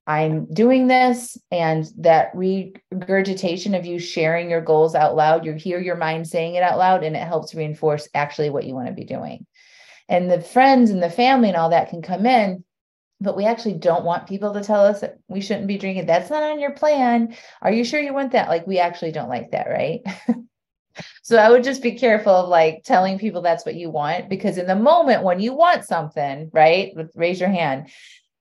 I'm doing this. And that regurgitation of you sharing your goals out loud, you hear your mind saying it out loud, and it helps reinforce actually what you want to be doing. And the friends and the family and all that can come in but we actually don't want people to tell us that we shouldn't be drinking. That's not on your plan. Are you sure you want that? Like, we actually don't like that, right? so I would just be careful of like telling people that's what you want because in the moment when you want something, right? Raise your hand.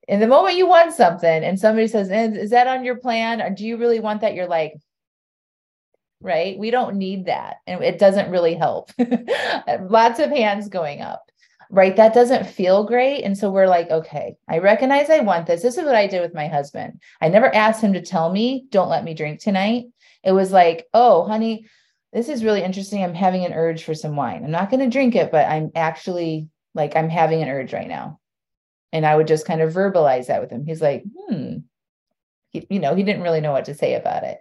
In the moment you want something and somebody says, eh, Is that on your plan? Or do you really want that? You're like, right? We don't need that. And it doesn't really help. Lots of hands going up right? That doesn't feel great. And so we're like, okay, I recognize I want this. This is what I did with my husband. I never asked him to tell me, don't let me drink tonight. It was like, oh, honey, this is really interesting. I'm having an urge for some wine. I'm not going to drink it, but I'm actually like, I'm having an urge right now. And I would just kind of verbalize that with him. He's like, hmm, he, you know, he didn't really know what to say about it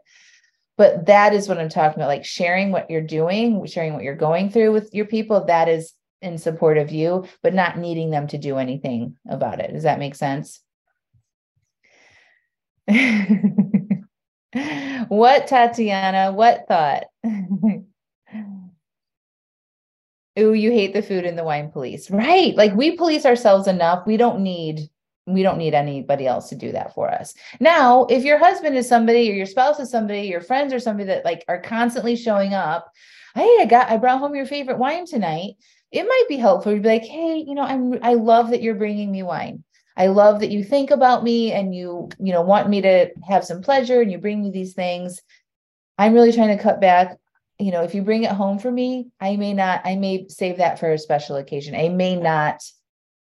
but that is what i'm talking about like sharing what you're doing sharing what you're going through with your people that is in support of you, but not needing them to do anything about it. Does that make sense? what, Tatiana? What thought? Ooh, you hate the food and the wine police. Right. Like we police ourselves enough. We don't need we don't need anybody else to do that for us. Now, if your husband is somebody or your spouse is somebody, your friends are somebody that like are constantly showing up, hey, I got I brought home your favorite wine tonight. It might be helpful to be like, hey, you know, I'm I love that you're bringing me wine. I love that you think about me and you, you know, want me to have some pleasure and you bring me these things. I'm really trying to cut back. You know, if you bring it home for me, I may not, I may save that for a special occasion. I may not,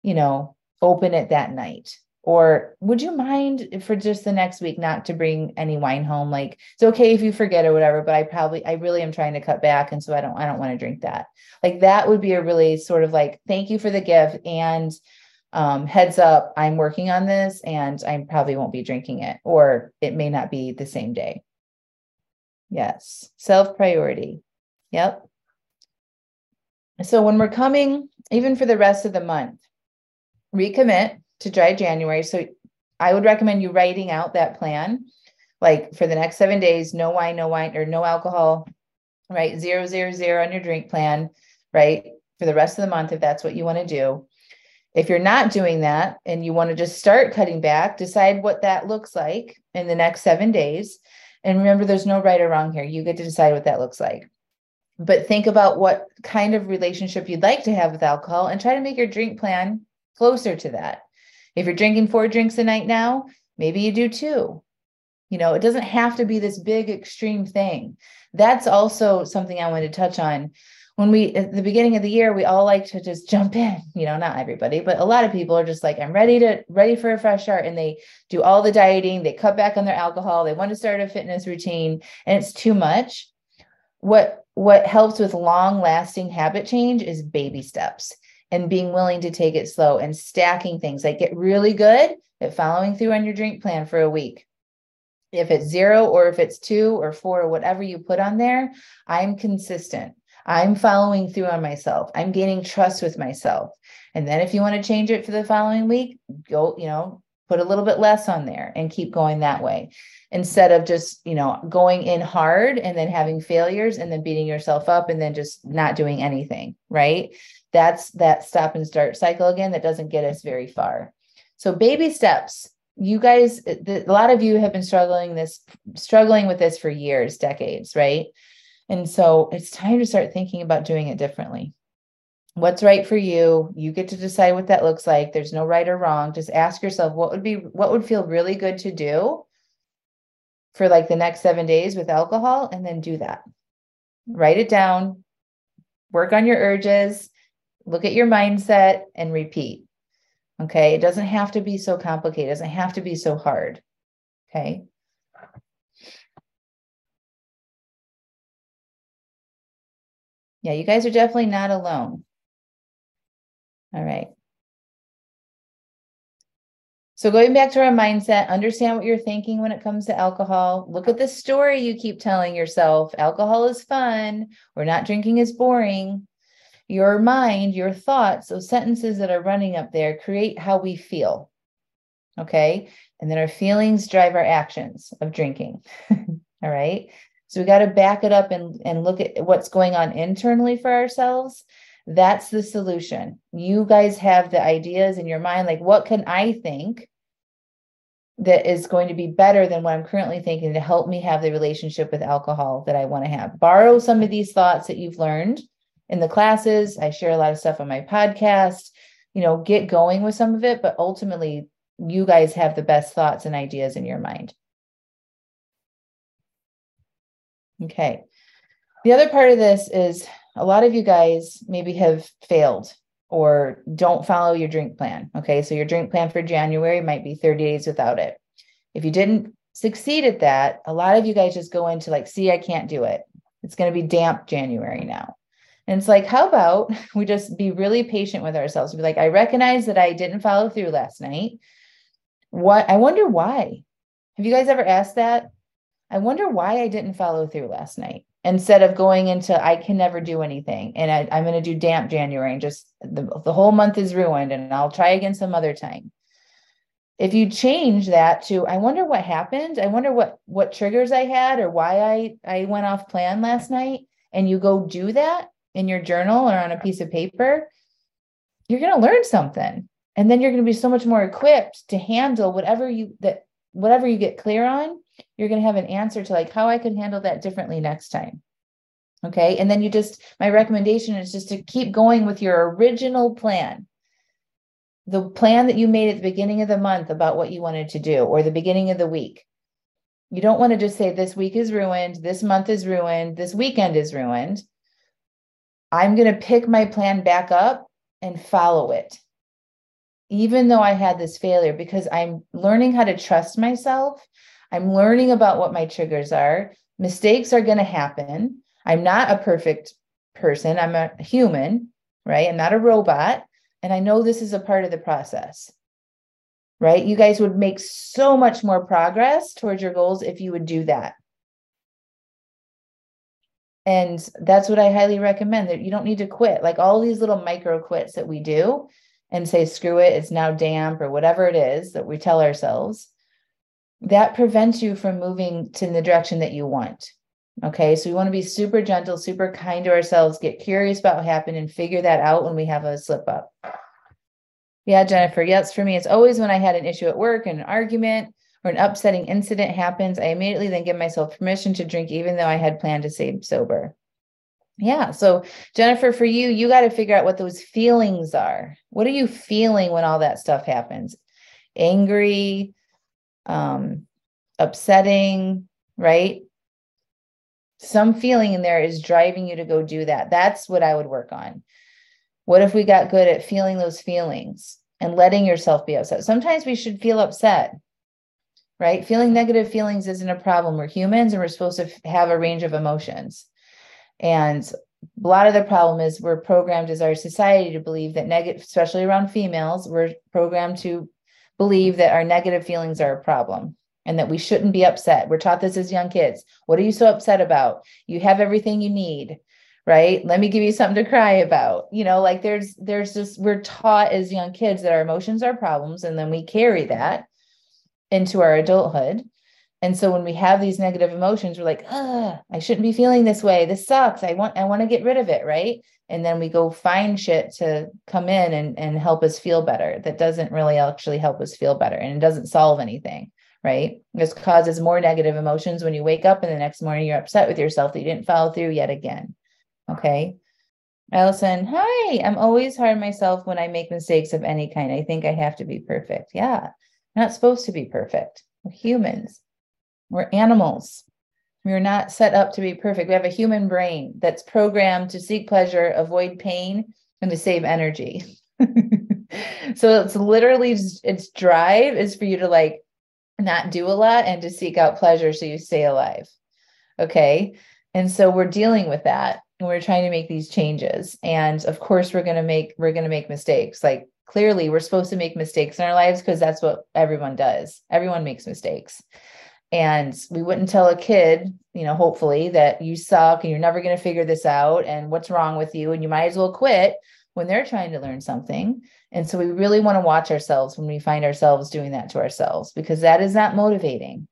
you know, open it that night. Or would you mind for just the next week not to bring any wine home? Like it's okay if you forget or whatever, but I probably I really am trying to cut back. And so I don't I don't want to drink that. Like that would be a really sort of like thank you for the gift and um, heads up, I'm working on this and I probably won't be drinking it, or it may not be the same day. Yes, self priority. Yep. So when we're coming, even for the rest of the month, recommit to dry January. So I would recommend you writing out that plan, like for the next seven days, no wine, no wine, or no alcohol, right? Zero, zero, zero on your drink plan, right? For the rest of the month, if that's what you want to do. If you're not doing that and you want to just start cutting back, decide what that looks like in the next seven days. And remember, there's no right or wrong here. You get to decide what that looks like. But think about what kind of relationship you'd like to have with alcohol and try to make your drink plan closer to that. If you're drinking four drinks a night now, maybe you do two. You know, it doesn't have to be this big extreme thing. That's also something I wanted to touch on when we at the beginning of the year we all like to just jump in you know not everybody but a lot of people are just like i'm ready to ready for a fresh start and they do all the dieting they cut back on their alcohol they want to start a fitness routine and it's too much what what helps with long lasting habit change is baby steps and being willing to take it slow and stacking things like get really good at following through on your drink plan for a week if it's zero or if it's two or four or whatever you put on there i'm consistent I'm following through on myself. I'm gaining trust with myself. And then if you want to change it for the following week, go, you know, put a little bit less on there and keep going that way instead of just, you know, going in hard and then having failures and then beating yourself up and then just not doing anything, right? That's that stop and start cycle again that doesn't get us very far. So baby steps. You guys, a lot of you have been struggling this, struggling with this for years, decades, right? And so it's time to start thinking about doing it differently. What's right for you? You get to decide what that looks like. There's no right or wrong. Just ask yourself what would be what would feel really good to do for like the next 7 days with alcohol and then do that. Write it down. Work on your urges. Look at your mindset and repeat. Okay? It doesn't have to be so complicated. It doesn't have to be so hard. Okay? Yeah, you guys are definitely not alone. All right. So going back to our mindset, understand what you're thinking when it comes to alcohol. Look at the story you keep telling yourself. Alcohol is fun, or not drinking is boring. Your mind, your thoughts, those sentences that are running up there create how we feel. Okay. And then our feelings drive our actions of drinking. All right. So we got to back it up and, and look at what's going on internally for ourselves. That's the solution. You guys have the ideas in your mind like, what can I think that is going to be better than what I'm currently thinking to help me have the relationship with alcohol that I want to have? Borrow some of these thoughts that you've learned in the classes. I share a lot of stuff on my podcast. You know, get going with some of it, but ultimately, you guys have the best thoughts and ideas in your mind. Okay. The other part of this is a lot of you guys maybe have failed or don't follow your drink plan. Okay. So your drink plan for January might be 30 days without it. If you didn't succeed at that, a lot of you guys just go into like, see, I can't do it. It's going to be damp January now. And it's like, how about we just be really patient with ourselves? Be like, I recognize that I didn't follow through last night. What I wonder why. Have you guys ever asked that? I wonder why I didn't follow through last night. instead of going into I can never do anything and I, am going to do damp January and just the, the whole month is ruined and I'll try again some other time. If you change that to I wonder what happened, I wonder what what triggers I had or why I I went off plan last night and you go do that in your journal or on a piece of paper, you're going to learn something. And then you're going to be so much more equipped to handle whatever you that whatever you get clear on, you're going to have an answer to like how I could handle that differently next time. Okay. And then you just, my recommendation is just to keep going with your original plan. The plan that you made at the beginning of the month about what you wanted to do or the beginning of the week. You don't want to just say this week is ruined, this month is ruined, this weekend is ruined. I'm going to pick my plan back up and follow it even though I had this failure, because I'm learning how to trust myself. I'm learning about what my triggers are. Mistakes are going to happen. I'm not a perfect person. I'm a human, right? I'm not a robot. And I know this is a part of the process, right? You guys would make so much more progress towards your goals if you would do that. And that's what I highly recommend that you don't need to quit. Like all these little micro quits that we do, and say, screw it, it's now damp or whatever it is that we tell ourselves, that prevents you from moving to the direction that you want. Okay. So we want to be super gentle, super kind to ourselves, get curious about what happened and figure that out when we have a slip up. Yeah, Jennifer. Yes, for me, it's always when I had an issue at work, and an argument, or an upsetting incident happens, I immediately then give myself permission to drink, even though I had planned to stay sober. Yeah. So, Jennifer, for you, you got to figure out what those feelings are. What are you feeling when all that stuff happens? Angry, um, upsetting, right? Some feeling in there is driving you to go do that. That's what I would work on. What if we got good at feeling those feelings and letting yourself be upset? Sometimes we should feel upset, right? Feeling negative feelings isn't a problem. We're humans and we're supposed to have a range of emotions. And a lot of the problem is we're programmed as our society to believe that negative, especially around females, we're programmed to believe that our negative feelings are a problem and that we shouldn't be upset. We're taught this as young kids. What are you so upset about? You have everything you need, right? Let me give you something to cry about. You know, like there's there's just we're taught as young kids that our emotions are problems and then we carry that into our adulthood and so when we have these negative emotions, we're like, ah, I shouldn't be feeling this way. This sucks. I want, I want to get rid of it. Right. And then we go find shit to come in and, and help us feel better. That doesn't really actually help us feel better. And it doesn't solve anything. Right. This causes more negative emotions when you wake up and the next morning you're upset with yourself that you didn't follow through yet again. Okay. Allison, hi. I'm always hard on myself when I make mistakes of any kind. I think I have to be perfect. Yeah. I'm not supposed to be perfect. We're humans. We're animals. We're not set up to be perfect. We have a human brain that's programmed to seek pleasure, avoid pain, and to save energy. so it's literally its drive is for you to like not do a lot and to seek out pleasure so you stay alive. Okay. And so we're dealing with that and we're trying to make these changes. And of course we're going to make we're going to make mistakes. Like clearly we're supposed to make mistakes in our lives because that's what everyone does. Everyone makes mistakes. And we wouldn't tell a kid, you know, hopefully that you suck and you're never going to figure this out and what's wrong with you and you might as well quit when they're trying to learn something. And so we really want to watch ourselves when we find ourselves doing that to ourselves because that is not motivating.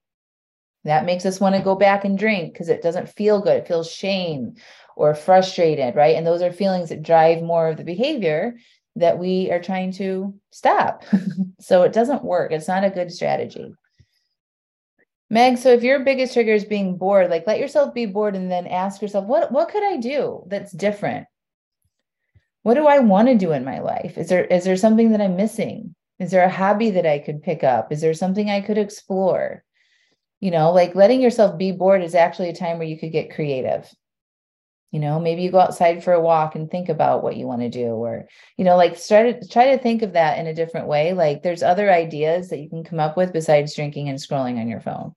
That makes us want to go back and drink because it doesn't feel good. It feels shame or frustrated, right? And those are feelings that drive more of the behavior that we are trying to stop. so it doesn't work. It's not a good strategy. Meg, so if your biggest trigger is being bored, like let yourself be bored and then ask yourself, what what could I do that's different? What do I want to do in my life? Is there is there something that I'm missing? Is there a hobby that I could pick up? Is there something I could explore? You know, like letting yourself be bored is actually a time where you could get creative. You know, maybe you go outside for a walk and think about what you want to do, or, you know, like try to try to think of that in a different way. Like there's other ideas that you can come up with besides drinking and scrolling on your phone.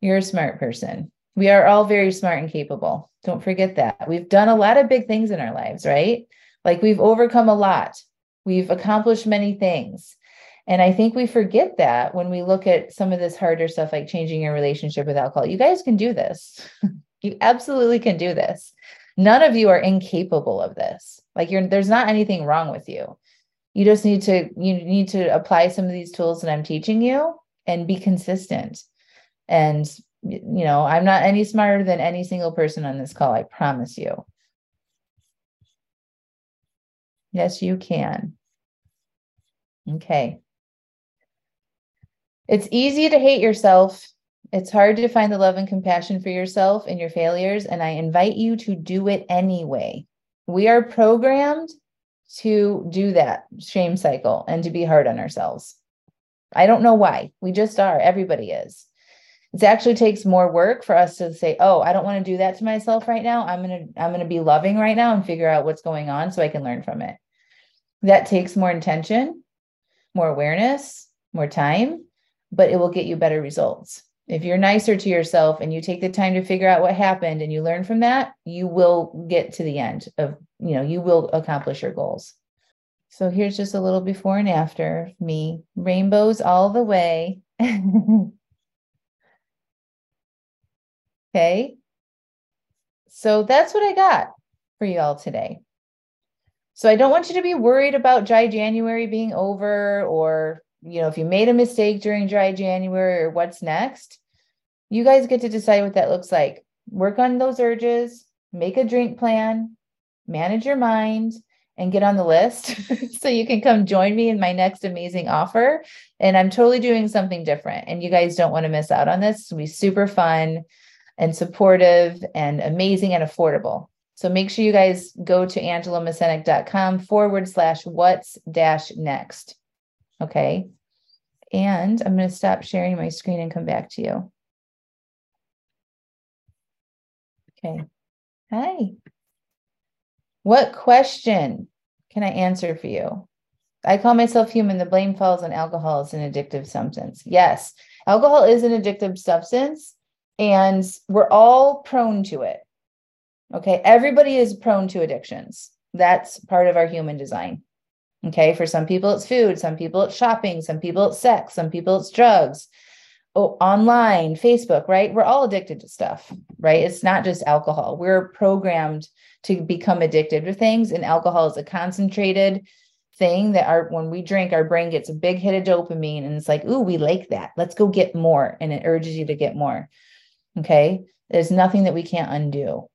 You're a smart person. We are all very smart and capable. Don't forget that. We've done a lot of big things in our lives, right? Like we've overcome a lot. We've accomplished many things. And I think we forget that when we look at some of this harder stuff, like changing your relationship with alcohol. You guys can do this. you absolutely can do this. None of you are incapable of this. Like you're there's not anything wrong with you. You just need to you need to apply some of these tools that I'm teaching you and be consistent. And you know, I'm not any smarter than any single person on this call, I promise you. Yes, you can. Okay. It's easy to hate yourself. It's hard to find the love and compassion for yourself and your failures, and I invite you to do it anyway. We are programmed to do that shame cycle and to be hard on ourselves. I don't know why. We just are. Everybody is. It actually takes more work for us to say, "Oh, I don't want to do that to myself right now. I'm going to I'm going to be loving right now and figure out what's going on so I can learn from it." That takes more intention, more awareness, more time, but it will get you better results. If you're nicer to yourself and you take the time to figure out what happened and you learn from that, you will get to the end of, you know, you will accomplish your goals. So here's just a little before and after me. Rainbows all the way. okay. So that's what I got for you all today. So I don't want you to be worried about dry January being over or, you know, if you made a mistake during dry January or what's next. You guys get to decide what that looks like. Work on those urges, make a drink plan, manage your mind, and get on the list so you can come join me in my next amazing offer. And I'm totally doing something different. And you guys don't want to miss out on this. It'll be super fun and supportive and amazing and affordable. So make sure you guys go to angelamasenik.com forward slash what's dash next. Okay. And I'm going to stop sharing my screen and come back to you. Okay. Hi. What question can I answer for you? I call myself human. The blame falls on alcohol as an addictive substance. Yes, alcohol is an addictive substance, and we're all prone to it. Okay. Everybody is prone to addictions. That's part of our human design. Okay. For some people, it's food. Some people, it's shopping. Some people, it's sex. Some people, it's drugs. Oh, online, Facebook, right? We're all addicted to stuff, right? It's not just alcohol. We're programmed to become addicted to things, and alcohol is a concentrated thing that our when we drink, our brain gets a big hit of dopamine, and it's like, ooh, we like that. Let's go get more, and it urges you to get more. Okay, there's nothing that we can't undo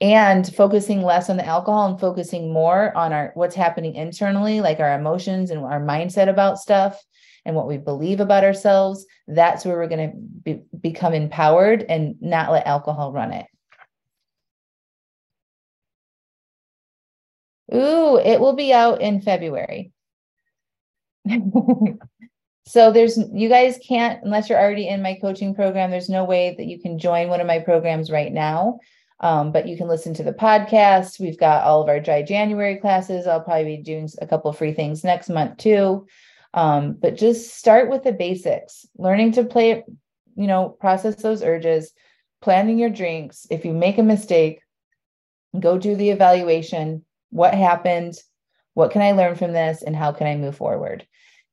and focusing less on the alcohol and focusing more on our what's happening internally like our emotions and our mindset about stuff and what we believe about ourselves that's where we're going to be, become empowered and not let alcohol run it ooh it will be out in february so there's you guys can't unless you're already in my coaching program there's no way that you can join one of my programs right now um, but you can listen to the podcast. We've got all of our dry January classes. I'll probably be doing a couple free things next month too. Um, but just start with the basics, learning to play, you know, process those urges, planning your drinks. If you make a mistake, go do the evaluation. What happened? What can I learn from this? And how can I move forward?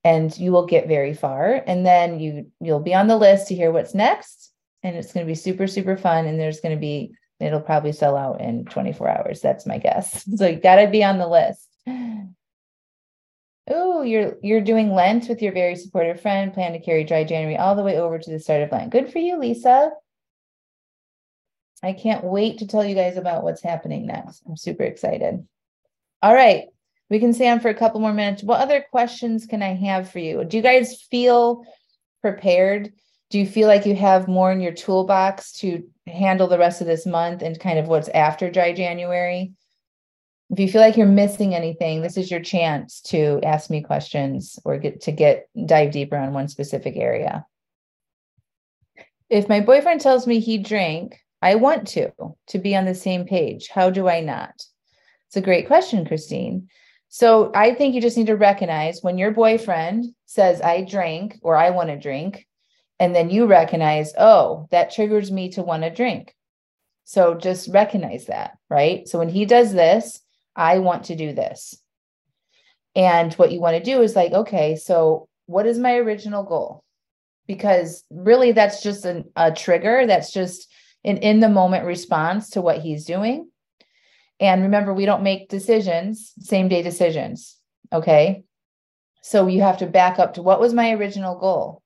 And you will get very far. And then you you'll be on the list to hear what's next. And it's going to be super, super fun. And there's going to be it'll probably sell out in 24 hours. That's my guess. So you got to be on the list. Oh, you're you're doing Lent with your very supportive friend. Plan to carry dry January all the way over to the start of Lent. Good for you, Lisa. I can't wait to tell you guys about what's happening next. I'm super excited. All right, we can stay on for a couple more minutes. What other questions can I have for you? Do you guys feel prepared do you feel like you have more in your toolbox to handle the rest of this month and kind of what's after dry January? If you feel like you're missing anything, this is your chance to ask me questions or get to get dive deeper on one specific area. If my boyfriend tells me he drank, I want to to be on the same page. How do I not? It's a great question, Christine. So I think you just need to recognize when your boyfriend says I drank or I want to drink, and then you recognize oh that triggers me to want to drink so just recognize that right so when he does this i want to do this and what you want to do is like okay so what is my original goal because really that's just an, a trigger that's just an in the moment response to what he's doing. And remember, we don't make decisions, same day decisions. Okay. So you have to back up to what was my original goal?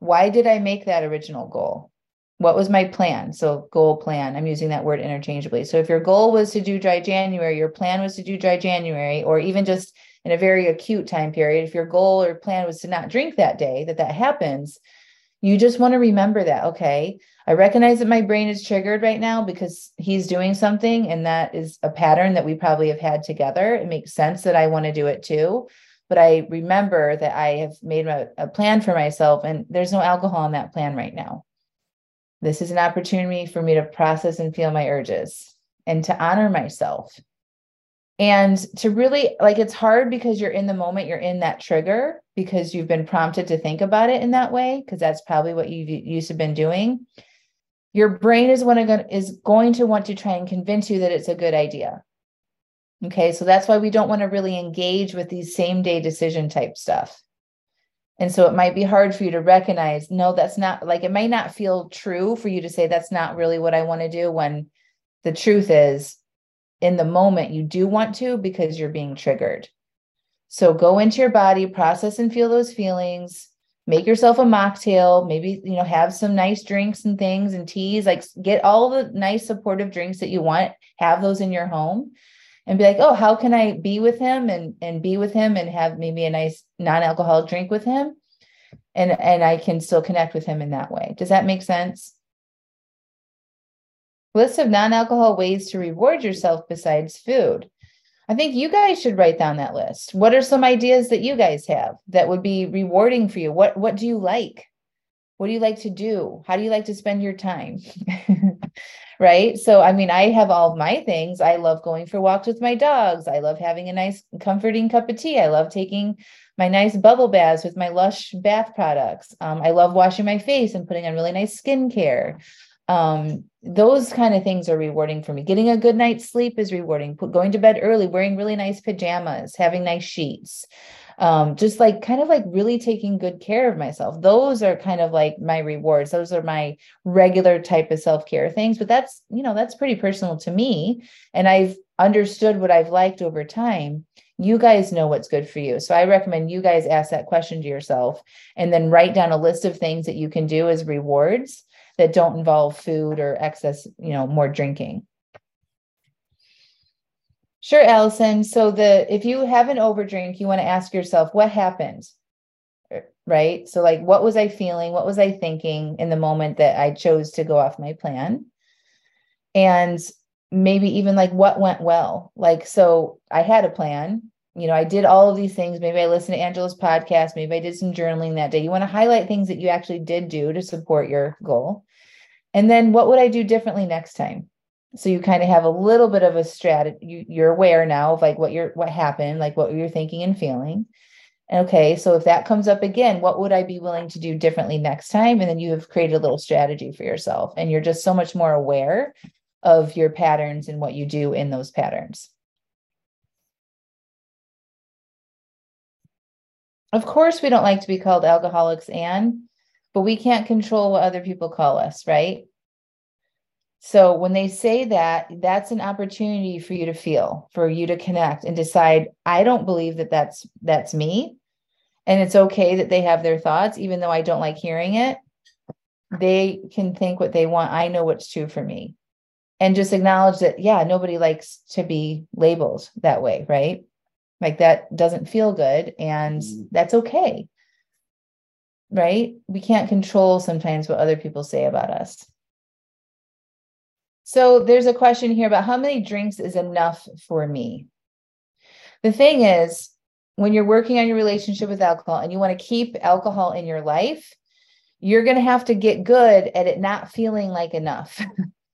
Why did I make that original goal? What was my plan? So, goal plan, I'm using that word interchangeably. So, if your goal was to do dry January, your plan was to do dry January, or even just in a very acute time period, if your goal or plan was to not drink that day, that that happens, you just want to remember that, okay, I recognize that my brain is triggered right now because he's doing something and that is a pattern that we probably have had together. It makes sense that I want to do it too. But I remember that I have made a, a plan for myself and there's no alcohol in that plan right now. This is an opportunity for me to process and feel my urges and to honor myself. And to really like it's hard because you're in the moment, you're in that trigger because you've been prompted to think about it in that way, because that's probably what you used to been doing. Your brain is going to want to try and convince you that it's a good idea. Okay so that's why we don't want to really engage with these same day decision type stuff and so it might be hard for you to recognize no that's not like it might not feel true for you to say that's not really what i want to do when the truth is in the moment you do want to because you're being triggered. So go into your body process and feel those feelings. Make yourself a mocktail. Maybe you know have some nice drinks and things and teas. Like get all the nice supportive drinks that you want. Have those in your home and be like oh how can i be with him and and be with him and have maybe a nice non-alcoholic drink with him and and i can still connect with him in that way does that make sense list of non-alcohol ways to reward yourself besides food I think you guys should write down that list. What are some ideas that you guys have that would be rewarding for you? What what do you like? What do you like to do? How do you like to spend your time? right? So I mean, I have all my things. I love going for walks with my dogs. I love having a nice comforting cup of tea. I love taking my nice bubble baths with my lush bath products. Um, I love washing my face and putting on really nice skincare um, those kind of things are rewarding for me. Getting a good night's sleep is rewarding. Going to bed early, wearing really nice pajamas, having nice sheets, um, just like kind of like really taking good care of myself. Those are kind of like my rewards. Those are my regular type of self care things. But that's, you know, that's pretty personal to me. And I've understood what I've liked over time. You guys know what's good for you. So I recommend you guys ask that question to yourself and then write down a list of things that you can do as rewards that don't involve food or excess, you know, more drinking. Sure, Allison. So the if you have an overdrink, you want to ask yourself what happened, er, right? So like, what was I feeling? What was I thinking in the moment that I chose to go off my plan? And maybe even like what went well. Like, so I had a plan. You know, I did all of these things. Maybe I listened to Angela's podcast. Maybe I did some journaling that day. You want to highlight things that you actually did do to support your goal. And then what would I do differently next time? So you kind of have a little bit of a strategy. You, are aware now of like what you're what happened, like what you're thinking and feeling. And okay, so if that comes up again, what would I be willing to do differently next time? And then you have created a little strategy for yourself, and you're just so much more aware of your patterns and what you do in those patterns. Of course, we don't like to be called alcoholics, Anne but we can't control what other people call us, right? So when they say that, that's an opportunity for you to feel, for you to connect and decide, I don't believe that that's that's me. And it's okay that they have their thoughts even though I don't like hearing it. They can think what they want. I know what's true for me. And just acknowledge that yeah, nobody likes to be labeled that way, right? Like that doesn't feel good and mm-hmm. that's okay right? We can't control sometimes what other people say about us. So there's a question here about how many drinks is enough for me? The thing is, when you're working on your relationship with alcohol and you want to keep alcohol in your life, you're going to have to get good at it not feeling like enough.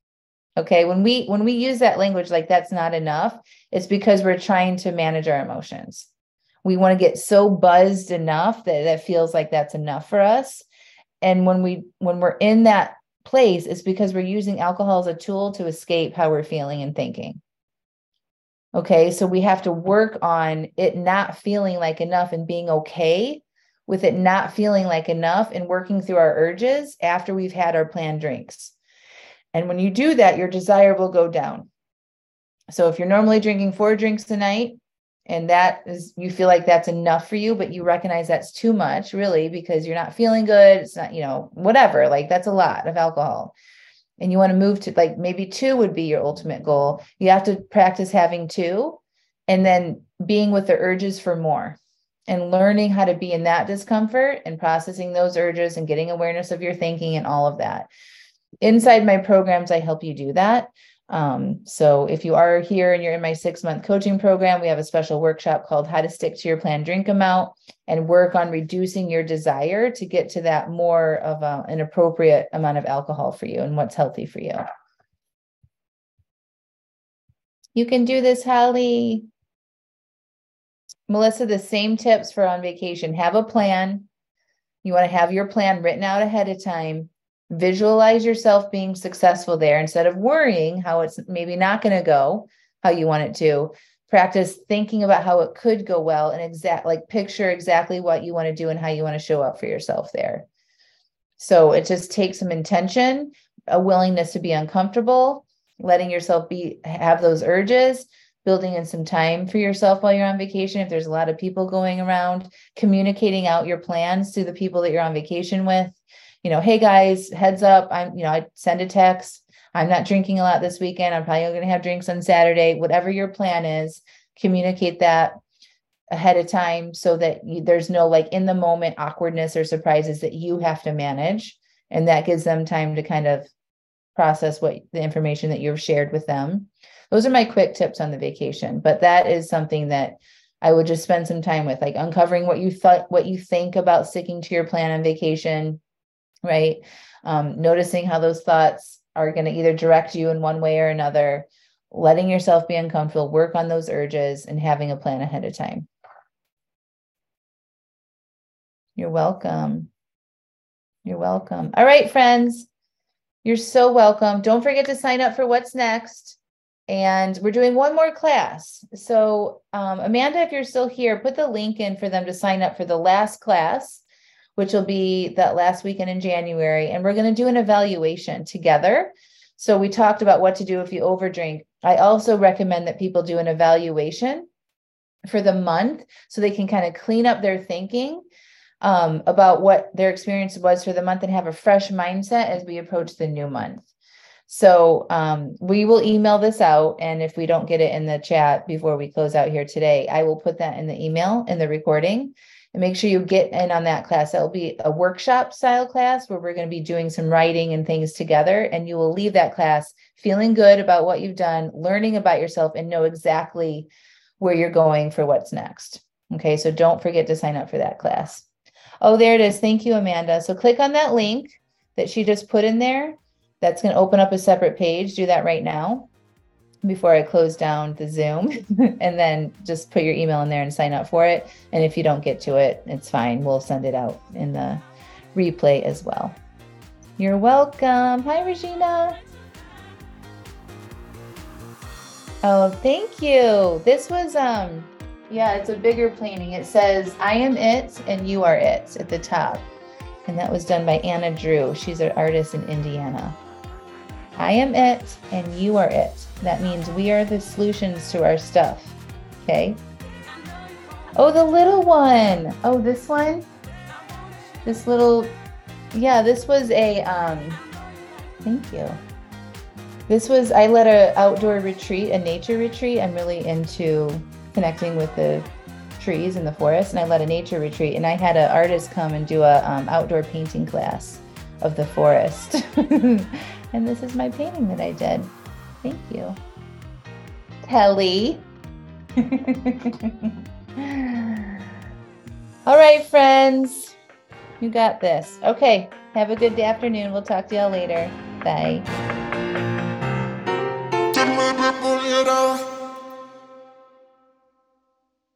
okay, when we when we use that language like that's not enough, it's because we're trying to manage our emotions we want to get so buzzed enough that that feels like that's enough for us and when we when we're in that place is because we're using alcohol as a tool to escape how we're feeling and thinking okay so we have to work on it not feeling like enough and being okay with it not feeling like enough and working through our urges after we've had our planned drinks And when you do that, your desire will go down. So if you're normally drinking four drinks a night, and that is you feel like that's enough for you but you recognize that's too much really because you're not feeling good. It's not you know whatever like that's a lot of alcohol. And you want to move to like maybe two would be your ultimate goal. You have to practice having two and then being with the urges for more and learning how to be in that discomfort and processing those urges and getting awareness of your thinking and all of that. Inside my programs i help you do that um, so if you are here and you're in my six month coaching program, we have a special workshop called How to Stick to Your Planned Drink Amount and work on reducing your desire to get to that more of a, an appropriate amount of alcohol for you and what's healthy for you. You can do this, Holly. Melissa, the same tips for on vacation. Have a plan. You want to have your plan written out ahead of time visualize yourself being successful there instead of worrying how it's maybe not going to go how you want it to. Practice thinking about how it could go well and exact like picture exactly what you want to do and how you want to show up for yourself there. So it just takes some intention a willingness to be uncomfortable letting yourself be have those urges building in some time for yourself while you're on vacation. If there's a lot of people going around communicating out your plans to the people that you're on vacation with you know, hey guys, heads up, I'm, you know, I send a text. I'm not drinking a lot this weekend. I'm probably going to have drinks on Saturday. Whatever your plan is, communicate that ahead of time so that you, there's no like in the moment awkwardness or surprises that you have to manage. And that gives them time to kind of process what the information that you've shared with them. Those are my quick tips on the vacation, but that is something that I would just spend some time with, like uncovering what you thought, what you think about sticking to your plan on vacation, right? Um, noticing how those thoughts are going to either direct you in one way or another, letting yourself be uncomfortable, work on those urges, and having a plan ahead of time. You're welcome. You're welcome. All right, friends. You're so welcome. Don't forget to sign up for what's next. And we're doing one more class. So, um, Amanda, if you're still here, put the link in for them to sign up for the last class which will be that last weekend in January. And we're going to do an evaluation together. So we talked about what to do if you overdrink. I also recommend that people do an evaluation for the month so they can kind of clean up their thinking um, about what their experience was for the month and have a fresh mindset as we approach the new month. So um, we will email this out. And if we don't get it in the chat before we close out here today, I will put that in the email in the recording and make sure you get in on that class. That'll be a workshop style class where we're going to be doing some writing and things together. And you will leave that class feeling good about what you've done, learning about yourself, and know exactly where you're going for what's next. Okay, so don't forget to sign up for that class. Oh, there it is. Thank you, Amanda. So click on that link that she just put in there. That's going to open up a separate page. Do that right now before I close down the Zoom and then just put your email in there and sign up for it. And if you don't get to it, it's fine. We'll send it out in the replay as well. You're welcome. Hi, Regina. Oh, thank you. This was um yeah, it's a bigger painting. It says I am it and you are it at the top. And that was done by Anna Drew. She's an artist in Indiana. I am it and you are it. That means we are the solutions to our stuff. Okay. Oh, the little one. Oh, this one. This little, yeah, this was a, um, thank you. This was, I led a outdoor retreat, a nature retreat. I'm really into connecting with the trees in the forest and I led a nature retreat and I had an artist come and do a um, outdoor painting class of the forest. and this is my painting that I did. Thank you. Kelly. All right, friends. You got this. Okay. Have a good afternoon. We'll talk to y'all later. Bye.